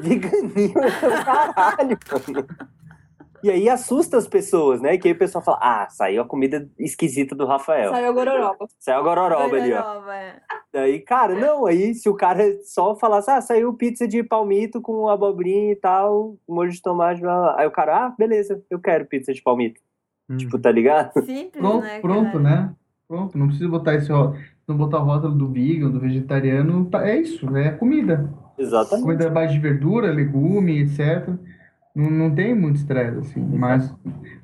Veganinho, caralho, mano. E aí assusta as pessoas, né? Que aí o pessoal fala, ah, saiu a comida esquisita do Rafael. Saiu a gororoba. Saiu a gororoba ali, ó. É. Daí, cara, não, aí se o cara só falasse, ah, saiu pizza de palmito com abobrinha e tal, molho de tomate, blá, blá. aí o cara, ah, beleza, eu quero pizza de palmito. Hum. Tipo, tá ligado? Simples, pronto, né? pronto, cara? né? Pronto, não precisa botar esse não botar o rótulo do vegan, do vegetariano, tá- é isso, é comida. Exatamente. Comida à base de verdura, legume, etc. Não, não tem muito estresse, assim, mas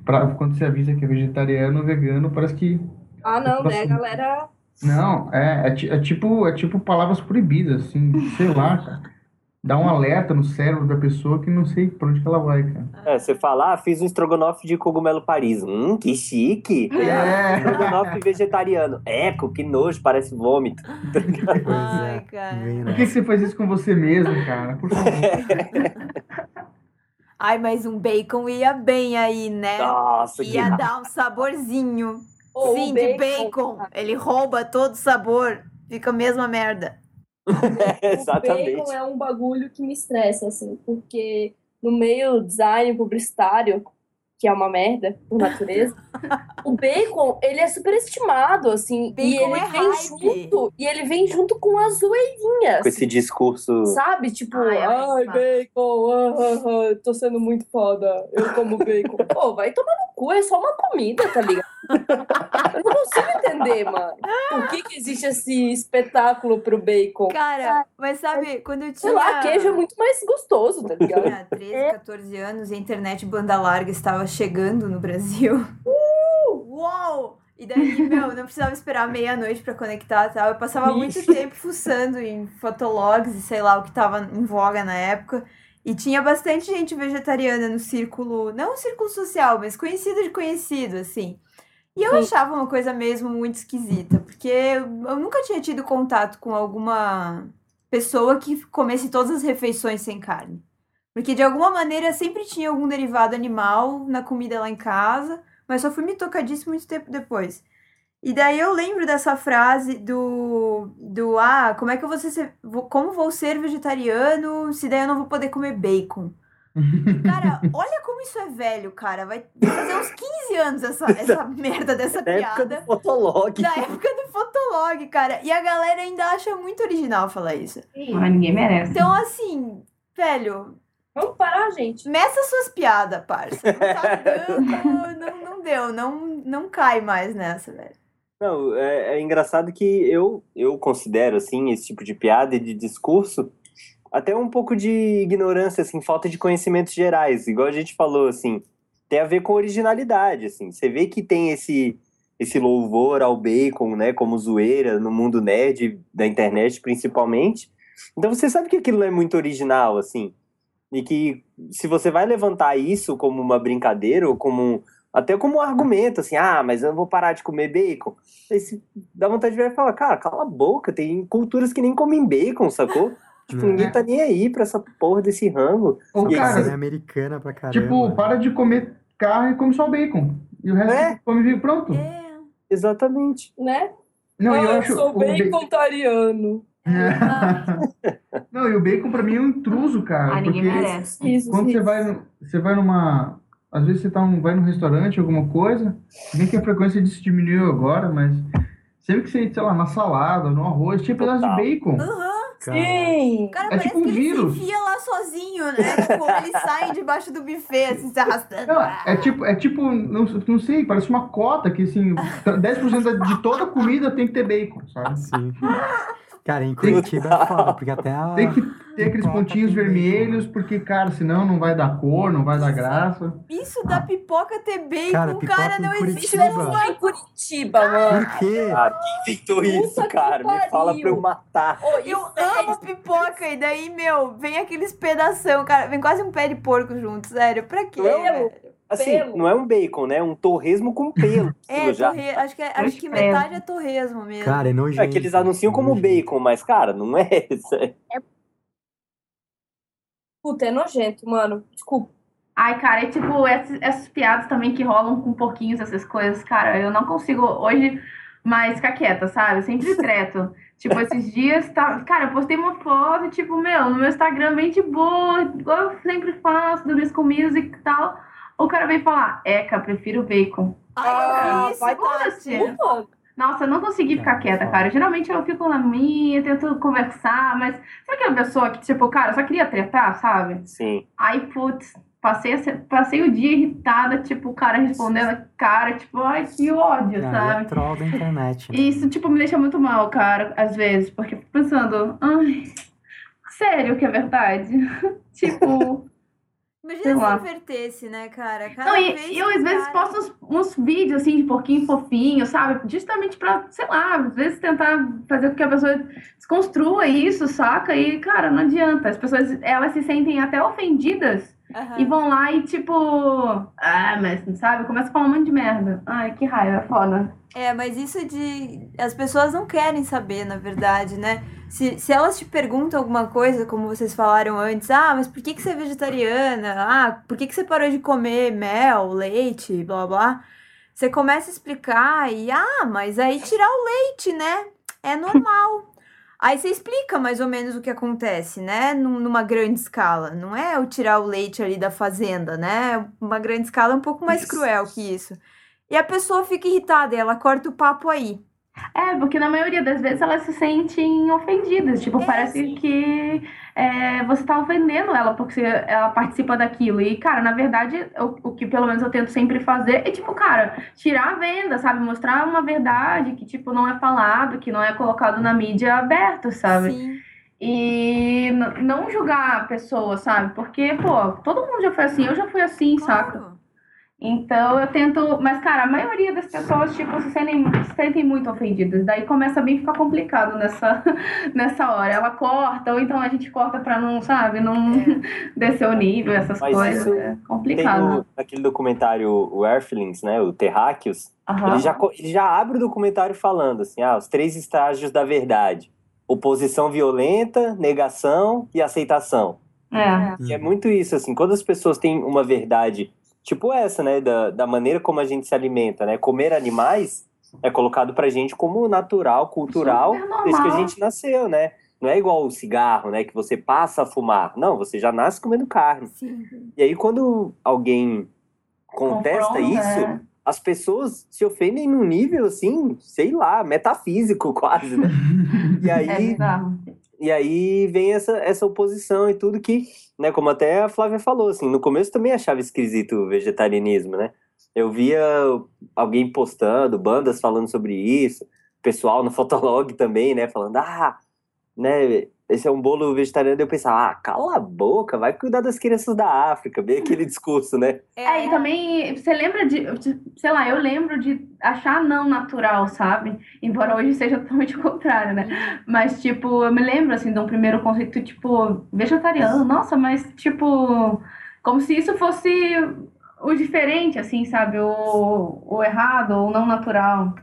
pra, quando você avisa que é vegetariano ou vegano, parece que Ah, não, né, Nossa. galera? Não, é, é, é tipo, é tipo palavras proibidas, assim, sei lá, cara. Dá um alerta no cérebro da pessoa que não sei pra onde que ela vai, cara. É, você fala, ah, fiz um estrogonofe de cogumelo Paris. Hum, que chique. É. Estrogonofe vegetariano. Eco, que nojo, parece vômito. Pois Ai, é. cara. Por que, que você faz isso com você mesmo, cara? Por favor. Ai, mas um bacon ia bem aí, né? Nossa, que Ia dar um saborzinho. Ô, o Sim, de bacon. Ele rouba todo o sabor. Fica a mesma merda. É, O exatamente. bacon é um bagulho que me estressa, assim, porque no meio design publicitário, que é uma merda, por natureza, o bacon, ele é superestimado, assim, e Bacon ele é vem hype. junto, e ele vem junto com as zoeirinhas, Com esse discurso. sabe? Tipo, Ai, ai, ai, bacon, ah, tô sendo muito foda, eu como bacon. Pô, vai tomar no cu, é só uma comida, tá ligado? Eu não consigo entender, mano. Por que que existe esse espetáculo pro bacon? Cara, mas sabe, quando eu tinha. Sei lá, queijo é muito mais gostoso, tá ligado? tinha 13, 14 anos e a internet banda larga estava chegando no Brasil. Uou! E daí, meu, não precisava esperar meia-noite pra conectar e tal. Eu passava muito tempo fuçando em fotologs e sei lá o que tava em voga na época. E tinha bastante gente vegetariana no círculo, não um círculo social, mas conhecido de conhecido, assim. E eu Sim. achava uma coisa mesmo muito esquisita, porque eu nunca tinha tido contato com alguma pessoa que comesse todas as refeições sem carne. Porque de alguma maneira sempre tinha algum derivado animal na comida lá em casa, mas só fui me tocar disso muito tempo depois. E daí eu lembro dessa frase do, do ah, como é que eu vou ser, como vou ser vegetariano se daí eu não vou poder comer bacon? Cara, olha como isso é velho, cara. Vai fazer uns 15 anos essa, essa merda dessa Da época do piada. Fotolog. Da época do Fotolog, cara. E a galera ainda acha muito original falar isso. Mas ninguém merece. Então, assim, velho, Vamos parar, gente. meça suas piadas, parça. Não tá dando, não, não deu, não, não cai mais nessa, velho. Não, é, é engraçado que eu, eu considero, assim, esse tipo de piada e de discurso até um pouco de ignorância, assim, falta de conhecimentos gerais. Igual a gente falou, assim, tem a ver com originalidade, assim. Você vê que tem esse, esse louvor ao bacon, né, como zoeira no mundo nerd da internet, principalmente. Então você sabe que aquilo não é muito original, assim. E que se você vai levantar isso como uma brincadeira ou como um- até como um argumento, assim, ah, mas eu vou parar de comer bacon. Aí você dá vontade de virar e falar, cara, cala a boca, tem culturas que nem comem bacon, sacou? Tipo, É. ninguém tá nem aí pra essa porra desse rango. Ô, E cara, é americana pra caramba. tipo, para de comer carne e come só bacon. E o resto É. come pronto. É. Exatamente. Né? Não, Ah, eu acho sou bacontariano. Não, e o bacon pra mim é um intruso, cara. Ah, ninguém merece. Isso, quando você isso. vai, no- você vai numa. Às vezes você tá um, vai num restaurante, alguma coisa, bem que a frequência disso diminuiu agora, mas sempre que você, sei lá, na salada, no arroz, tinha pedaço de bacon. Aham. Cara, Sim. Cara, É parece tipo um que ele vírus. se enfia lá sozinho, né? Tipo, eles saem debaixo do buffet, assim, se arrastando. Não, é tipo, é tipo, não, não sei, parece uma cota que assim, 10% da- de toda a comida tem que ter bacon, sabe? Sim. Cara, em Curitiba é foda, porque até a. Tem que ter aqueles pontinhos vermelhos, porque, cara, senão não vai dar cor, não vai dar graça. Isso da pipoca ter bacon, Cara, cara, pipoca em não existe. Curitiba. Não é Em Curitiba, mano. Por quê? Ah, quem inventou isso, cara? Me fala pra eu matar. Ô, Eu isso é- amo pipoca, e daí, meu, vem aqueles pedação, cara. Vem quase um pé de porco junto, sério. Pra quê, Pelo. Assim, Pelo. não é um bacon, né? É um torresmo com pelo. É, já. torre... acho que, é- acho que metade é torresmo mesmo. Cara, é nojento. É que eles anunciam como bacon, mas, cara, não é isso. É Puta, é nojento, mano. Desculpa. Ai, cara, é tipo, essas, essas piadas também que rolam com pouquinhos, essas coisas, cara, eu não consigo hoje mais ficar quieta, sabe? Eu sempre treto. tipo, esses dias, tá... cara, eu postei uma foto, tipo, meu, no meu Instagram bem de boa, igual eu sempre faço, das minhas comidas e tal. O cara vem falar, Eca, prefiro bacon. Vi isso. Desculpa. Nossa, eu não consegui ficar É, quieta, cara. Geralmente eu fico na minha, tento conversar, mas sabe aquela pessoa que, tipo, cara, só queria tretar, sabe? Sim. Aí, putz, passei, passei o dia irritada, tipo, o cara respondendo cara, tipo, ai, que ódio, é sabe? troll da internet. né? Isso, tipo, me deixa muito mal, cara, às vezes, porque eu fico pensando, ai, sério que é verdade? tipo. Imagina Sei se lá. invertesse, né, cara? Cada Não, e eu às o vezes cara- posto uns, uns vídeos assim de porquinho fofinho, sabe? Justamente pra, sei lá, às vezes tentar fazer com que a pessoa desconstrua isso, saca? E, cara, não adianta. As pessoas, elas se sentem até ofendidas Aham. e vão lá e tipo, ah, mas sabe? Começa a falar um monte de merda. Ai, que raiva, é foda. É, mas isso de. As pessoas não querem saber, na verdade, né? Se, se elas te perguntam alguma coisa, como vocês falaram antes, ah, mas por que, que você é vegetariana? Ah, por que, que você parou de comer mel, leite, blá blá? Você começa a explicar e, ah, mas aí tirar o leite, né? É normal. Aí você explica mais ou menos o que acontece, né? Num- Numa grande escala. Não é o tirar o leite ali da fazenda, né? Uma grande escala é um pouco mais Isso. cruel que isso. E a pessoa fica irritada e ela corta o papo aí. É, porque na maioria das vezes elas se sentem ofendidas. Tipo, É, parece sim. que é, você tá ofendendo ela porque ela participa daquilo. E, cara, na verdade, o, o que pelo menos eu tento sempre fazer é, tipo, cara, tirar a venda, sabe? Mostrar uma verdade que, tipo, não é falado, que não é colocado na mídia aberta, sabe? Sim. E não julgar a pessoa, sabe? Porque, pô, todo mundo já foi assim, eu já fui assim, saca? Então eu tento. Mas, cara, a maioria das pessoas, tipo, se sentem, se sentem muito ofendidas. Daí começa a bem ficar complicado nessa, nessa hora. Ela corta, ou então a gente corta pra não, sabe, não descer o nível, essas Mas coisas. É Tem complicado. no, naquele documentário, o Earthlings, né? O Terráqueos. Aham. Ele já, ele já abre o documentário falando assim, ah, os três estágios da verdade. Oposição violenta, negação e aceitação. É. E é muito isso, assim, quando as pessoas têm uma verdade, tipo essa, né, da, da maneira como a gente se alimenta, né? Comer animais é colocado pra gente como natural, cultural, desde que a gente nasceu, né? não é igual o cigarro, né? Que você passa a fumar. Não, você já nasce comendo carne. Sim. E aí, quando alguém contesta Confronta, isso, é. as pessoas se ofendem num nível assim, sei lá, metafísico quase, né? E É aí, bizarro. E aí vem essa, essa oposição e tudo que, né, como até a Flávia falou, assim, no começo também achava esquisito o vegetarianismo, né? Eu via alguém postando, bandas falando sobre isso, pessoal no Fotolog também, né, falando, ah, né, esse é um bolo vegetariano, eu pensava, ah, cala a boca, vai cuidar das crianças da África, bem aquele discurso, né? É, e também, você lembra de, de- sei lá, eu lembro de achar não natural, sabe? Embora hoje seja totalmente o contrário, né? Mas, tipo, eu me lembro, assim, de um primeiro conceito, tipo, vegetariano. Nossa, mas, tipo, como se isso fosse o diferente, assim, sabe? O, o errado, ou não natural.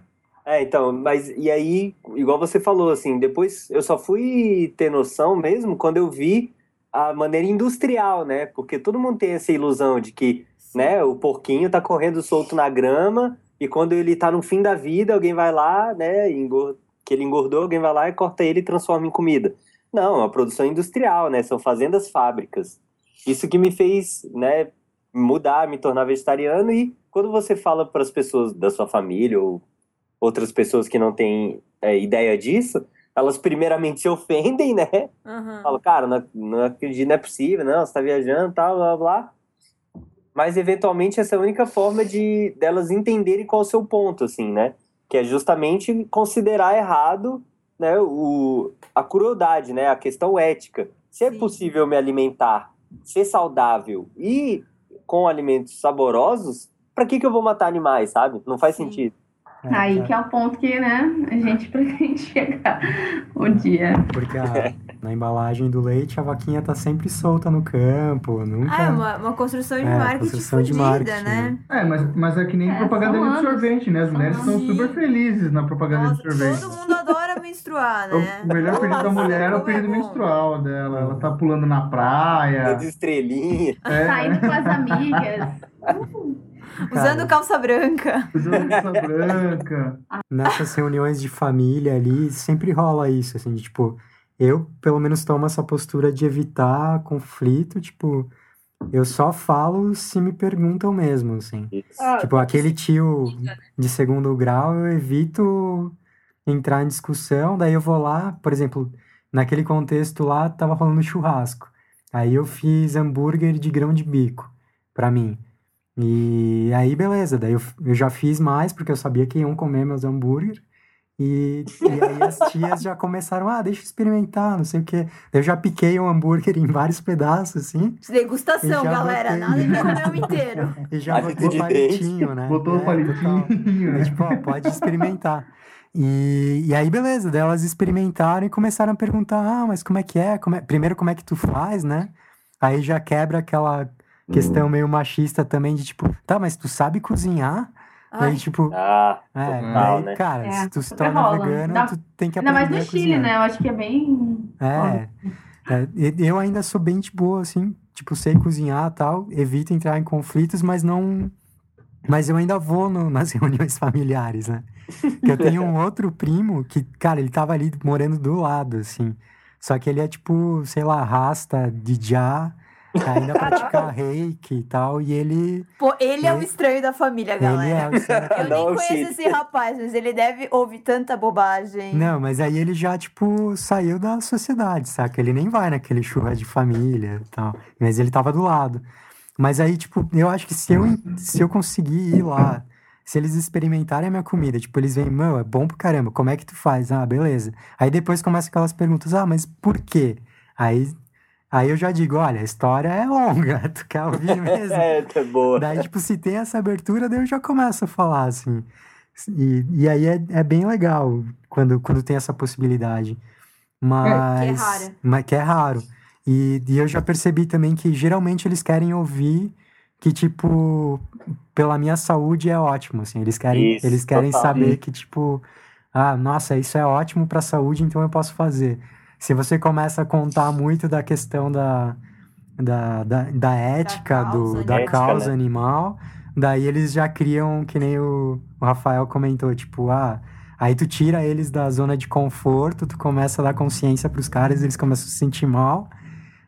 É, então, mas e aí, igual você falou, assim, depois eu só fui ter noção mesmo quando eu vi a maneira industrial, né? Porque todo mundo tem essa ilusão de que, né, o porquinho tá correndo solto na grama e quando ele tá no fim da vida, alguém vai lá, né, engor- que ele engordou, alguém vai lá e corta ele e transforma em comida. Não, é uma produção industrial, né? São fazendas fábricas. Isso que me fez, né, mudar, me tornar vegetariano e quando você fala para as pessoas da sua família ou outras pessoas que não têm é, ideia disso, elas primeiramente se ofendem, né? Aham. Falam, cara, não, não acredito, não é possível, não, você tá viajando, tal, blá, blá, blá. Mas, eventualmente, essa é a única forma de delas entenderem qual é o seu ponto, assim, né? Que é justamente considerar errado né, o, a crueldade, né? A questão ética. Se é Sim. possível me alimentar, ser saudável e com alimentos saborosos, pra que que eu vou matar animais, sabe? Não faz Sim. sentido. É, Aí é, que é o ponto que, né, a gente pretende chegar um dia. Porque a- na embalagem do leite a vaquinha tá sempre solta no campo, nunca. Ah, é uma, uma construção de É, marketing construção de fodida, marketing, né? É, mas, mas é que nem É, propaganda são de sorvete, né? As São mulheres anos. super felizes na propaganda Nossa, de sorvete. todo mundo adora menstruar, né? O melhor período da mulher é o período menstrual dela. Ela tá pulando na praia. De estrelinha. É, Saindo com as amigas. Usando calça branca. usando calça branca. nessas reuniões de família ali, sempre rola isso, assim, de, tipo, eu pelo menos tomo essa postura de evitar conflito, tipo, eu só falo se me perguntam mesmo, assim. Isso. Ah, Tipo, aquele tio de segundo grau, eu evito entrar em discussão, daí eu vou lá, por exemplo, naquele contexto lá, tava rolando churrasco. Aí eu fiz hambúrguer de grão de bico pra mim. E aí, beleza, daí eu, eu já fiz mais, porque eu sabia que iam comer meus hambúrguer. E, e aí as tias já começaram, ah, deixa eu experimentar, não sei o quê. Daí Eu já piquei um hambúrguer em vários pedaços, assim, Degustação, galera. botei. Nada de comer o inteiro. e já Atitude botou de palitinho, né? Botou o É, palitinho. né? É, tipo, ó, pode experimentar. E, e aí, beleza, daí elas experimentaram e começaram a perguntar, ah, mas como é que é? Como é- Primeiro, como é que tu faz, né? Aí já quebra aquela questão meio machista também de tipo, tá, mas tu sabe cozinhar? Ai, Aí, tipo, Ah, é, total, daí, né? cara, É, se tu se super torna rola. vegano, Dá- tu tem que Ainda aprender mais no Chile, cozinhar. né? Eu acho que é bem. É, é, eu ainda sou bem de boa, assim, tipo, sei cozinhar e tal, evito entrar em conflitos, mas não. Mas eu ainda vou no- nas reuniões familiares, né? Que eu tenho um outro primo que, cara, ele tava ali morando do lado, assim. Só que ele é tipo, sei lá, rasta de já, ainda pratica reiki e tal, e ele. Pô, ele é o Ele- estranho da família, Ele galera. é o estranho da Eu Não, nem conheço Chile. esse rapaz, mas ele deve ouvir tanta bobagem. Não, mas aí ele já, tipo, saiu da sociedade, saca? Ele nem vai naquele churras de família e tal. Mas ele tava do lado. Mas aí, tipo, eu acho que se eu, se eu conseguir ir lá, se eles experimentarem a minha comida, tipo, eles veem, meu, é bom pra caramba, como é que tu faz? Ah, beleza. Aí depois começa aquelas perguntas, ah, mas por quê? Aí, aí eu já digo, olha, a história é longa, tu quer ouvir mesmo? É, tá boa. Daí, tipo, se tem essa abertura, daí eu já começo a falar, assim. E, e aí é, é bem legal quando, quando tem essa possibilidade. Mas. rara. Mas que é raro. E, e eu já percebi também que geralmente eles querem ouvir que, tipo, pela minha saúde é ótimo, assim. Eles querem, Isso, eles querem total. saber que, tipo, ah, nossa, isso é ótimo pra saúde, então eu posso fazer. Se você começa a contar muito da questão da, da, da, da ética, causa do, da animal. causa Ética, né? animal, daí eles já criam, que nem o, o Rafael comentou, tipo, ah, Aí tu tira eles da zona de conforto, tu começa a dar consciência pros caras, eles começam a se sentir mal.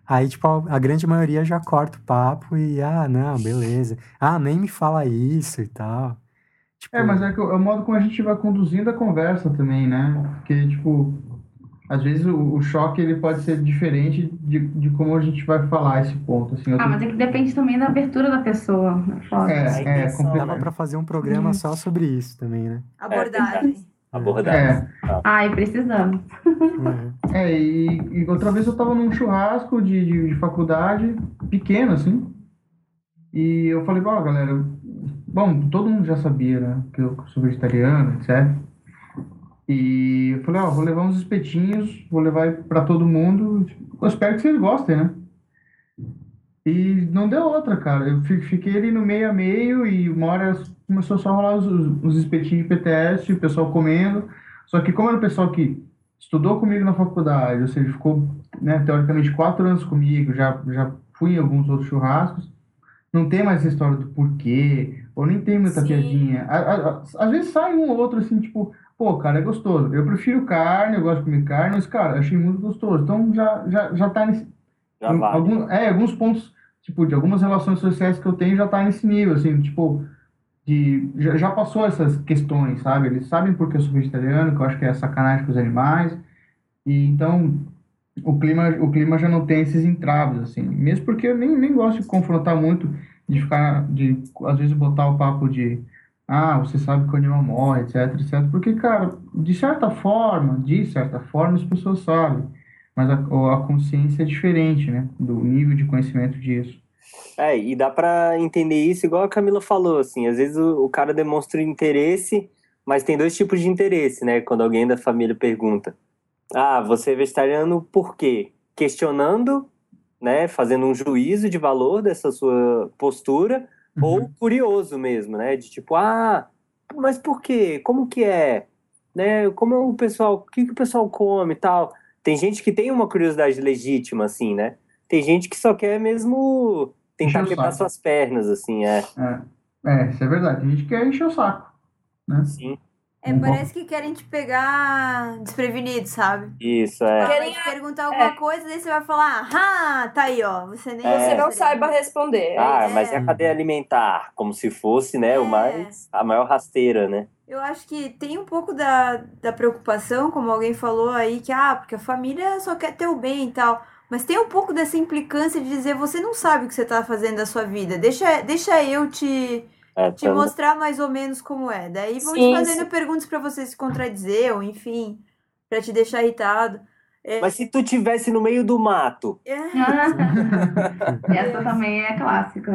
Aí, tipo, a, a grande maioria já corta o papo e, ah, não, beleza. Ah, nem me fala isso e tal. Tipo, É, mas é, que é o modo como a gente vai conduzindo a conversa também, né? Porque, tipo, às vezes o, o choque ele pode ser diferente de, de como a gente vai falar esse ponto, assim. Ah, tô- mas é que depende também da abertura da pessoa. É foda. É, A é, completamente. dava pra fazer um programa só sobre isso também, né? Abordagem. Abordagem. É, Ai, precisamos. Uhum. é e, e outra vez eu tava num churrasco de, de, de faculdade, pequeno, assim, e eu falei, ó, galera, bom, todo mundo já sabia, né, que eu sou vegetariano, etc. E eu falei, ó, vou levar uns espetinhos, vou levar pra todo mundo, eu espero que vocês gostem, né? E não deu outra, cara. Eu fi- fiquei ali no meio a meio e uma hora começou só a rolar os, os espetinhos de PTS, o pessoal comendo. Só que como era o pessoal que estudou comigo na faculdade, ou seja, ficou, né, teoricamente quatro anos comigo, já, já fui em alguns outros churrascos, não tem mais história do porquê, ou nem tem muita Sim. piadinha. A- a- Às vezes sai um ou outro assim, tipo, pô, cara, é gostoso. Eu prefiro carne, eu gosto de comer carne, mas, cara, achei muito gostoso. Então já, já, já tá nesse, Já em vale. algum- é, alguns pontos, tipo, de algumas relações sociais que eu tenho já tá nesse nível, assim, tipo, de, já, já passou essas questões, sabe? Eles sabem porque eu sou vegetariano, que eu acho que é sacanagem com os animais, e então o clima, o clima já não tem esses entraves, assim, mesmo porque eu nem, nem gosto de confrontar muito, de ficar, de, às vezes, botar o papo de, ah, você sabe que o animal morre, etc, etc, porque, cara, de certa forma, de certa forma, as pessoas sabem, mas a, a consciência é diferente, né? Do nível de conhecimento disso. É, e dá pra entender isso igual a Camila falou, assim, às vezes o, o cara demonstra interesse, mas tem dois tipos de interesse, né? Quando alguém da família pergunta, ah, você é vegetariano por quê? Questionando, né? Fazendo um juízo de valor dessa sua postura, ou curioso mesmo, né? De tipo, ah, mas por quê? Como que é? Né? Como é o pessoal, o que, que o pessoal come e tal? Tem gente que tem uma curiosidade legítima, assim, né? Tem gente que só quer mesmo tentar Encher quebrar suas pernas, assim, é. É, é, isso é verdade. Tem gente que quer encher o saco, né? Sim, É, parece que querem te pegar desprevenido, sabe? isso, é. Querem- te perguntar alguma coisa, daí você vai falar, ah, tá aí, ó. Você nem É. Você não saiba responder. Ah, É. mas e a cadeia alimentar? Como se fosse, né, o É. mais, a maior rasteira, né? Eu acho que tem um pouco da, da preocupação, como alguém falou aí, que, ah, porque a família só quer ter o bem e tal. Mas tem um pouco dessa implicância de dizer, você não sabe o que você tá fazendo da sua vida. Deixa, deixa eu te, É, te tam- mostrar mais ou menos como é. Daí vão Sim, te fazendo sim. perguntas pra você se contradizer, ou enfim, pra te deixar irritado. É, Mas se tu tivesse no meio do mato, é, Essa também é clássica.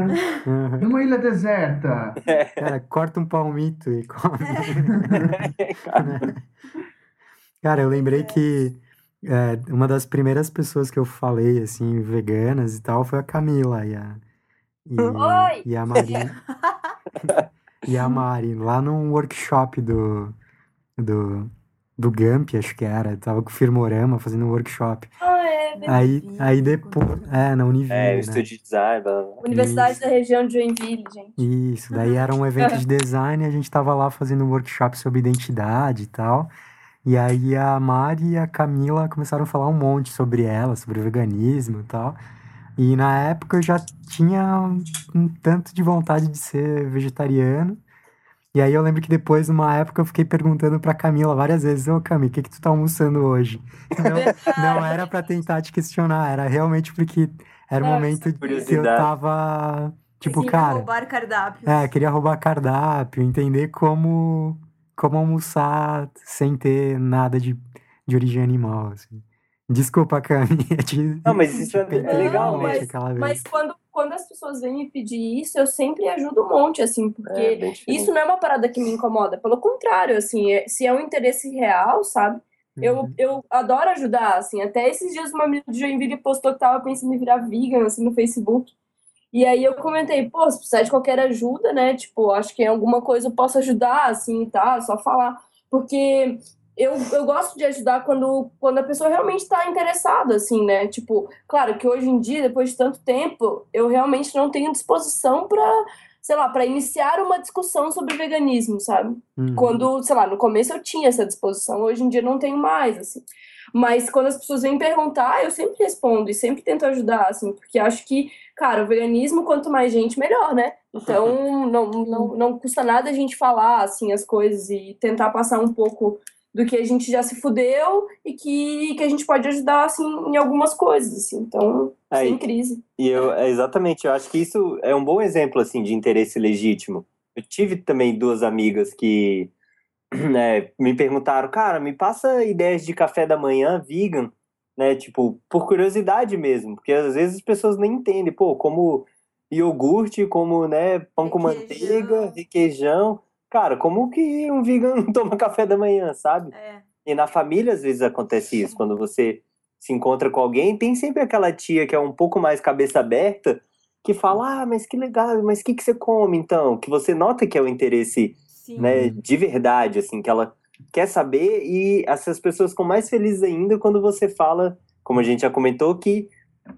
Numa ilha deserta. Cara, corta um palmito e come. cara, Cara, eu lembrei que é, uma das primeiras pessoas que eu falei, assim, veganas e tal, foi a Camila e a, e, Oi! e a Mari. e a Mari, lá num workshop do, do, do Gump, acho que era. Tava com o Firmorama fazendo um workshop. Ah, é. Aí, aí depois. É, na Univille, é, o né? estúdio de design, blá, blá. Universidade Isso. da região de Joinville, gente. Isso, daí era um evento de design, a gente tava lá fazendo um workshop sobre identidade e tal. E aí a Mari e a Camila começaram a falar um monte sobre ela, sobre o veganismo e tal. E na época eu já tinha um, um tanto de vontade de ser vegetariano. E aí eu lembro que depois, numa época, eu fiquei perguntando pra Camila várias vezes, ô Cami, o que que tu tá almoçando hoje? Não, não era pra tentar te questionar, era realmente porque era o Ah, momento que eu tava, tipo, Sim, cara... roubar cardápios. É, queria roubar cardápio, entender como, como almoçar sem ter nada de, de origem animal, assim. Desculpa, Cami. é Não, mas isso é- é legal, mas-. Mas quando, quando as pessoas vêm me pedir isso, eu sempre ajudo um monte, assim, porque É, isso não é uma parada que me incomoda. Pelo contrário, assim, é- se é um interesse real, sabe? Eu, Uhum. eu adoro ajudar, assim. Até esses dias uma menina de Joinville postou que tava pensando em virar vegan, assim, no Facebook. E aí eu comentei, pô, se precisar de qualquer ajuda, né? Tipo, acho que em alguma coisa eu posso ajudar, assim, é só falar. Porque eu, eu gosto de ajudar quando, quando a pessoa realmente está interessada, assim, né? Tipo, claro que hoje em dia, depois de tanto tempo, eu realmente não tenho disposição para sei lá, para iniciar uma discussão sobre veganismo, sabe? Uhum. Quando, sei lá, no começo eu tinha essa disposição, hoje em dia não tenho mais, assim. Mas quando as pessoas vêm perguntar, eu sempre respondo e sempre tento ajudar, assim, porque acho que, cara, o veganismo, quanto mais gente, melhor, né? Então, não, não, não custa nada a gente falar, assim, as coisas e tentar passar um pouco do que a gente já se fudeu e que, que a gente pode ajudar, assim, em algumas coisas, assim. Então, Aí. sem crise. E eu, é, exatamente, eu acho que isso é um bom exemplo, assim, de interesse legítimo. Eu tive também duas amigas que né, me perguntaram, cara, me passa ideias de café da manhã vegan, né, tipo, por curiosidade mesmo, porque às vezes as pessoas nem entendem, pô, como iogurte, como, né, pão com Requeijão. manteiga, requeijão, cara, como que um vegan não toma café da manhã, sabe? É. E na família, às vezes, acontece isso. Quando você se encontra com alguém, tem sempre aquela tia que é um pouco mais cabeça aberta, que fala, ah, mas que legal, mas o que, que você come, então? Que você nota que é o interesse, Sim. né, de verdade, assim, que ela quer saber, e essas pessoas ficam mais felizes ainda quando você fala, como a gente já comentou, que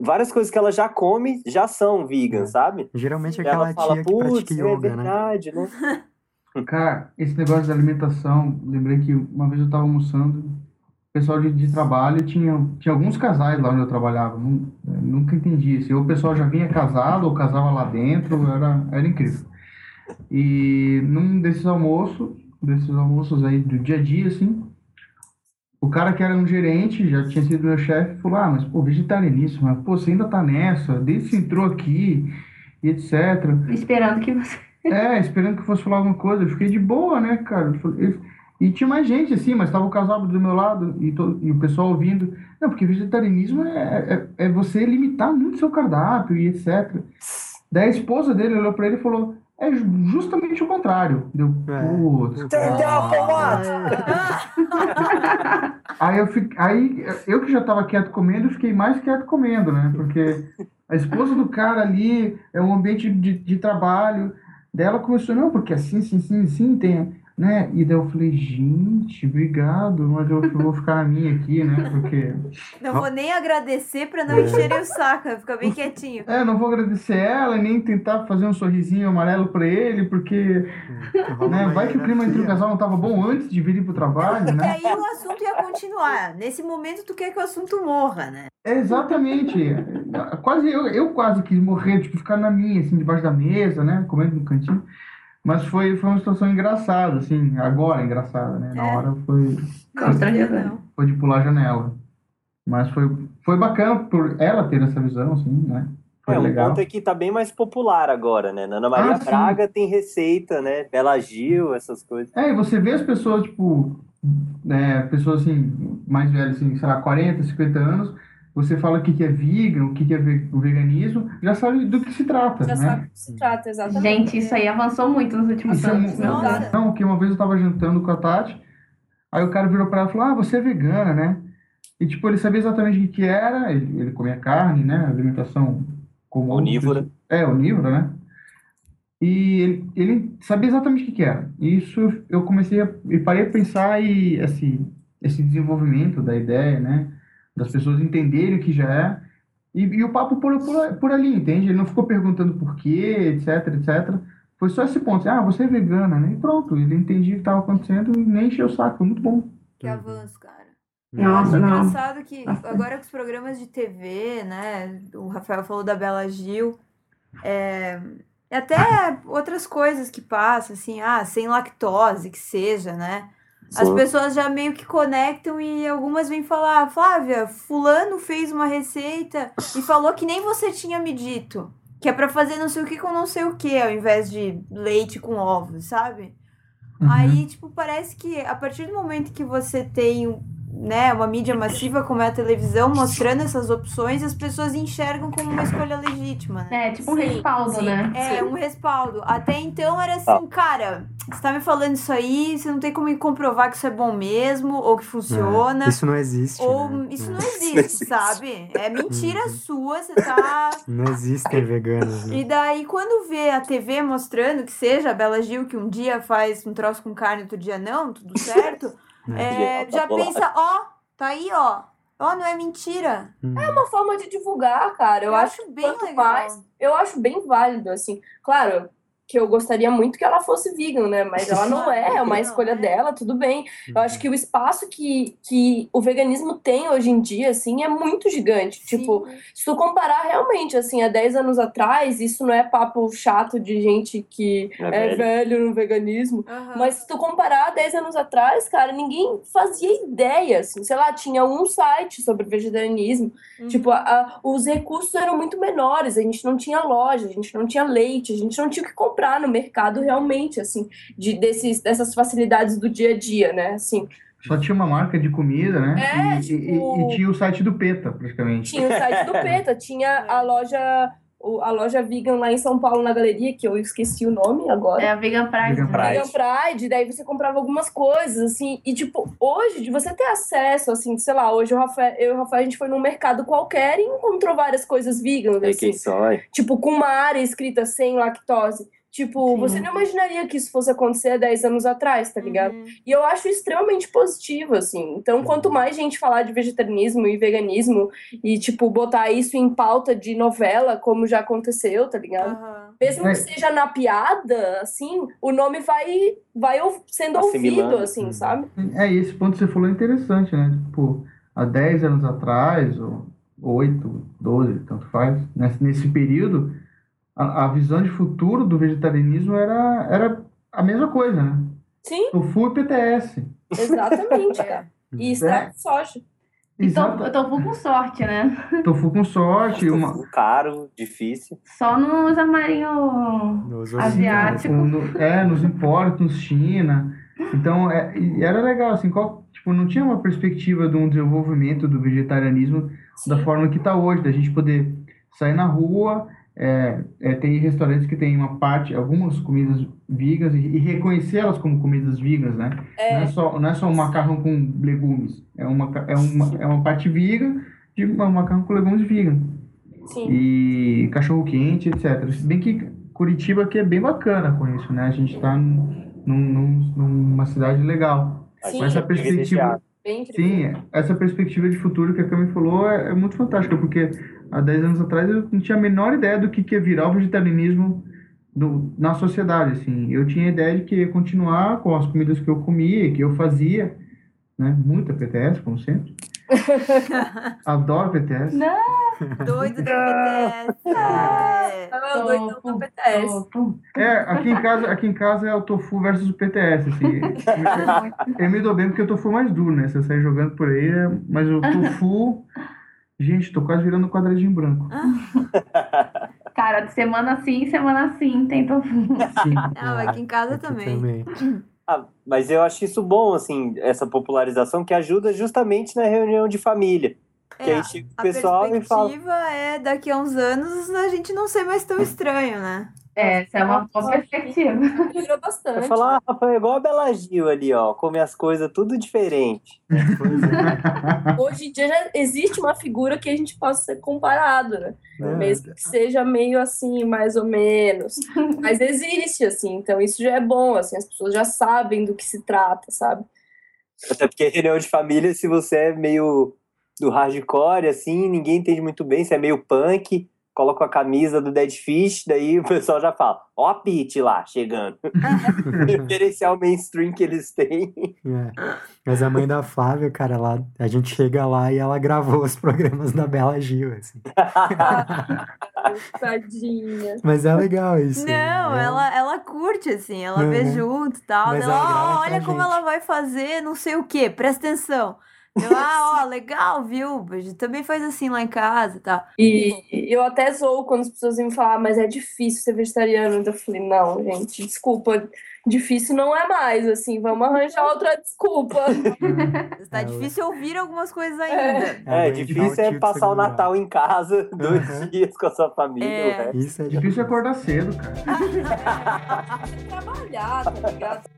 várias coisas que ela já come já são vegan, É. sabe? Geralmente é E ela aquela fala, tia que putz, pratica é yoga, né? verdade, né? Cara, esse negócio da alimentação, lembrei que uma vez eu estava almoçando, pessoal de, de trabalho tinha, tinha alguns casais lá onde eu trabalhava, nu- eh, nunca entendi isso. Ou o pessoal já vinha casado, ou casava lá dentro, era, era incrível. E num desses almoços, desses almoços aí do dia a dia, assim, o cara que era um gerente, já tinha sido meu chefe, falou, ah, mas pô, vegetarianíssimo, mas pô, você ainda tá nessa, desde que entrou aqui, e etc. Esperando que você. É, esperando que fosse falar alguma coisa. Eu fiquei de boa, né, cara? Eu E tinha mais gente, assim, mas tava o casal do meu lado e, to- e o pessoal ouvindo. Não, porque vegetarianismo é, é, é você limitar muito seu cardápio e etc. Daí a esposa dele olhou pra ele e falou: é ju- justamente o contrário. Deu, É. putz. What? Aí eu, fi- aí eu que já tava quieto comendo, eu fiquei mais quieto comendo, né? Porque a esposa do cara ali é um ambiente de, de trabalho. Daí ela começou, não, porque assim, assim, assim, assim, tem, né? E daí eu falei, gente, obrigado, mas eu vou ficar na minha aqui, né? Porque, Não vou nem agradecer pra não É. encherem o saco, fica bem quietinho. é, não vou agradecer ela e nem tentar fazer um sorrisinho amarelo pra ele, porque, né? Vai que o clima entre o casal não tava bom antes de vir pro trabalho, E né? aí o assunto ia continuar. Nesse momento, tu quer que o assunto morra, né? É, Exatamente. Quase eu, eu quase quis morrer, tipo, ficar na minha, assim, debaixo da mesa, né? Comendo no cantinho. Mas foi, foi uma situação engraçada, assim, agora engraçada, né? Na É. hora foi, Constrangedor. Não. foi de pular a janela. Mas foi, foi bacana por ela ter essa visão, assim, né? Foi É, um legal. ponto é que tá bem mais popular agora, né? Ana Maria Ah, sim. Braga tem receita, né? Bela Gil, essas coisas. É, e você vê as pessoas, tipo, né, pessoas assim, mais velhas, assim, sei lá, 40, 50 anos, você fala o que é vegan, o que é o veganismo, já sabe do que se trata, Já né? sabe do que se trata, exatamente. Gente, isso aí avançou muito nos últimos Isso é anos. meu Nossa. Deus. Não, que uma vez eu tava jantando com a Tati, aí o cara virou pra ela e falou, ah, você é vegana, né? E, tipo, ele sabia exatamente o que que era, ele, ele comia carne, né? Alimentação comum. Onívora. É, onívora, né? E ele, ele sabia exatamente o que que era. E isso eu comecei a, e parei a pensar e, assim, esse desenvolvimento da ideia, né? Das pessoas entenderem o que já é. E, e o papo por, por, por ali, entende? Ele não ficou perguntando por quê, etc, etc. Foi só esse ponto, assim, ah, você é vegana, né? E pronto, ele entendia o que estava acontecendo e nem encheu o saco, foi muito bom. Que Uhum. avanço, cara. Nossa, eu acho não. engraçado que agora com os programas de TV, né? O Rafael falou da Bela Gil. É, e até outras coisas que passam, assim, ah, sem lactose, que seja, né? As Sim. pessoas já meio que conectam e algumas vêm falar, Flávia, fulano fez uma receita e falou que nem você tinha me dito. Que é pra fazer não sei o que com não sei o que, ao invés de leite com ovos, sabe? Uhum. Aí, tipo, parece que a partir do momento que você tem né, uma mídia massiva como é a televisão mostrando essas opções, as pessoas enxergam como uma escolha legítima, né? É, tipo um Sim, respaldo, sim. né? É, um respaldo. Até então era assim, Tá. cara, você tá me falando isso aí, você não tem como me comprovar que isso é bom mesmo, ou que funciona. Isso não existe, Ou né? isso não É. existe, existe. sabe? É mentira Uhum. sua, você tá. Não existem veganos, né? E daí, quando vê a TV mostrando que seja a Bela Gil, que um dia faz um troço com carne, outro dia não, tudo certo, é, Tá já pensa, ó, tá aí, ó. Ó, não é mentira. Hum. É uma forma de divulgar, cara. Eu, acho bem quanto legal. mais- eu acho bem válido, assim. Claro que eu gostaria muito que ela fosse vegan, né? Mas ela não é, é uma escolha dela, tudo bem. Eu acho que o espaço que, que o veganismo tem hoje em dia, assim, é muito gigante. Sim. Tipo, se tu comparar realmente, assim, há 10 anos atrás, isso não é papo chato de gente que É é, velho. velho no veganismo. Aham. Mas se tu comparar 10 anos atrás, cara, ninguém fazia ideia, assim. Sei lá, tinha um site sobre vegetarianismo. Uhum. Tipo, a- a- os recursos eram muito menores. A gente não tinha loja, a gente não tinha leite, a gente não tinha o que comprar no mercado realmente, assim, de, desses, dessas facilidades do dia a dia, né? Assim, Só tinha uma marca de comida, né? É, e, e- tipo- e tinha o site do PETA, praticamente. tinha o site do PETA, tinha a loja, a loja vegan lá em São Paulo, na galeria, que eu esqueci o nome agora. É a Vegan Pride. Vegan né? Pride. Vegan Pride, daí você comprava algumas coisas, assim, e tipo, hoje, de você ter acesso, assim, sei lá, hoje o Rafael, eu e o Rafael, a gente foi num mercado qualquer e encontrou várias coisas vegan, É assim, quem só. tipo, com uma área escrita sem lactose. Tipo, Sim. você não imaginaria que isso fosse acontecer há 10 anos atrás, tá ligado? Uhum. E eu acho extremamente positivo, assim. Então, quanto mais gente falar de vegetarianismo e veganismo e, tipo, botar isso em pauta de novela, como já aconteceu, tá ligado? Aham. Mesmo que seja na piada, assim, o nome vai, vai sendo Assimilando. ouvido, assim, Uhum. sabe? É, esse ponto que você falou é interessante, né? Tipo, há 10 anos atrás, ou 8, 12, tanto faz, nesse, nesse período, a, a visão de futuro do vegetarianismo era, era a mesma coisa, né? Sim, Tofu e PTS. exatamente, É. cara. E extrato de soja. Então, Exato. eu tô com sorte, né? Tofu com sorte, uma... Tofu caro, difícil. Só nos armarinhos. Nos Asiático. o- no- é, nos importos, China. Então, é, era legal, assim, qual, tipo, não tinha uma perspectiva de um desenvolvimento do vegetarianismo da forma que está hoje, da gente poder sair na rua, é, é, tem restaurantes que tem uma parte, algumas comidas veganas e, e reconhecê-las como comidas veganas, né? Não, é É, só, não é só um macarrão com legumes, é uma, é uma, é uma parte vegan de um macarrão com legumes vegan sim. e cachorro quente, etc. Se bem que Curitiba aqui é bem bacana com isso, né? A gente está num, num- numa cidade legal. Sim. Essa é perspectiva, sim, essa perspectiva de futuro que a Cami falou é, é muito fantástica, porque há 10 anos atrás eu não tinha a menor ideia do que, que ia virar o vegetarianismo no, na sociedade, assim. Eu tinha a ideia de que ia continuar com as comidas que eu comia, que eu fazia, né? Muita PTS, como sempre. Adoro PTS. Doido da BTS. É. Ah, o doidão do PTS. É, aqui em casa, aqui em casa é o tofu versus o PTS, assim. Eu me dou bem porque o tofu é mais duro, né? Você sai jogando por aí, é- mas o tofu. Gente, tô quase virando um quadradinho branco. Cara, semana sim, semana sim, tem tofu. Sim. Ah, mas aqui em casa aqui também. Ah, mas eu acho isso bom, assim, essa popularização que ajuda justamente na reunião de família. Que É, aí chega o a pessoal e fala. perspectiva é daqui a uns anos a gente não ser mais tão estranho, né? É, essa é uma boa perspectiva. Melhorou Vai bastante. falar, ah, Rafael, é igual a Bela Gil ali, ó. Come as coisas tudo diferente. Pois é. Hoje em dia já existe uma figura que a gente possa ser comparado, né? É, Mesmo que seja meio assim, mais ou menos. Mas existe, assim. Então isso já é bom, assim. As pessoas já sabem do que se trata, sabe? Até porque reunião de família, se você é meio do hardcore, assim, ninguém entende muito bem, se é meio punk, coloca a camisa do Dead Fish, daí o pessoal já fala, ó a Pete lá, chegando. Referencial mainstream que eles têm. É. Mas a mãe da Flávia, cara, ela, a gente chega lá e ela gravou os programas da Bela Gil, assim. Tadinha. Mas é legal isso. Não, é, ela, ela curte, assim, ela vê Uhum. junto e tal. Mas Ela, ela olha como gente. ela vai fazer não sei o quê, presta atenção. Eu, ah, ó, legal, viu? Também faz assim lá em casa e tal. E eu até zoo quando as pessoas me falar, mas é difícil ser vegetariano. Então eu falei, não, gente, desculpa. Difícil não é mais, assim, vamos arranjar outra desculpa. Tá É, difícil ouvir algumas coisas ainda. É, mãe de difícil é passar o Natal em casa, dois Uhum. dias com a sua família. É. Isso é Difícil é acordar cedo, cara. Trabalhar, tá ligado?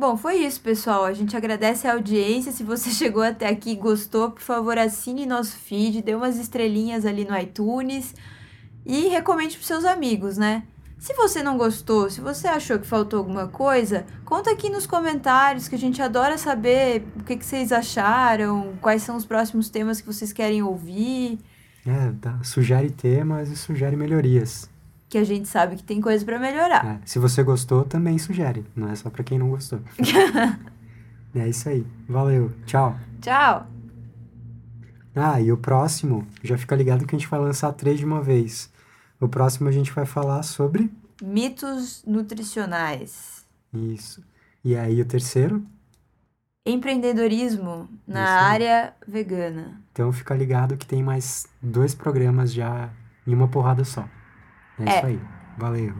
Bom, foi isso, pessoal. A gente agradece a audiência. Se você chegou até aqui e gostou, por favor, assine nosso feed, dê umas estrelinhas ali no iTunes e recomende para seus amigos, né? Se você não gostou, se você achou que faltou alguma coisa, conta aqui nos comentários que a gente adora saber o que, que vocês acharam, quais são os próximos temas que vocês querem ouvir. É, tá, sugere temas e sugere melhorias. Que a gente sabe que tem coisa para melhorar. É, se você gostou, também sugere. Não é só para quem não gostou. é isso aí. Valeu. Tchau. Tchau. Ah, e o próximo, já fica ligado que a gente vai lançar três de uma vez. O próximo a gente vai falar sobre. Mitos nutricionais. Isso. E aí o terceiro? Empreendedorismo na Isso área vegana. Então fica ligado que tem mais dois programas já em uma porrada só. É, É. isso aí. Valeu.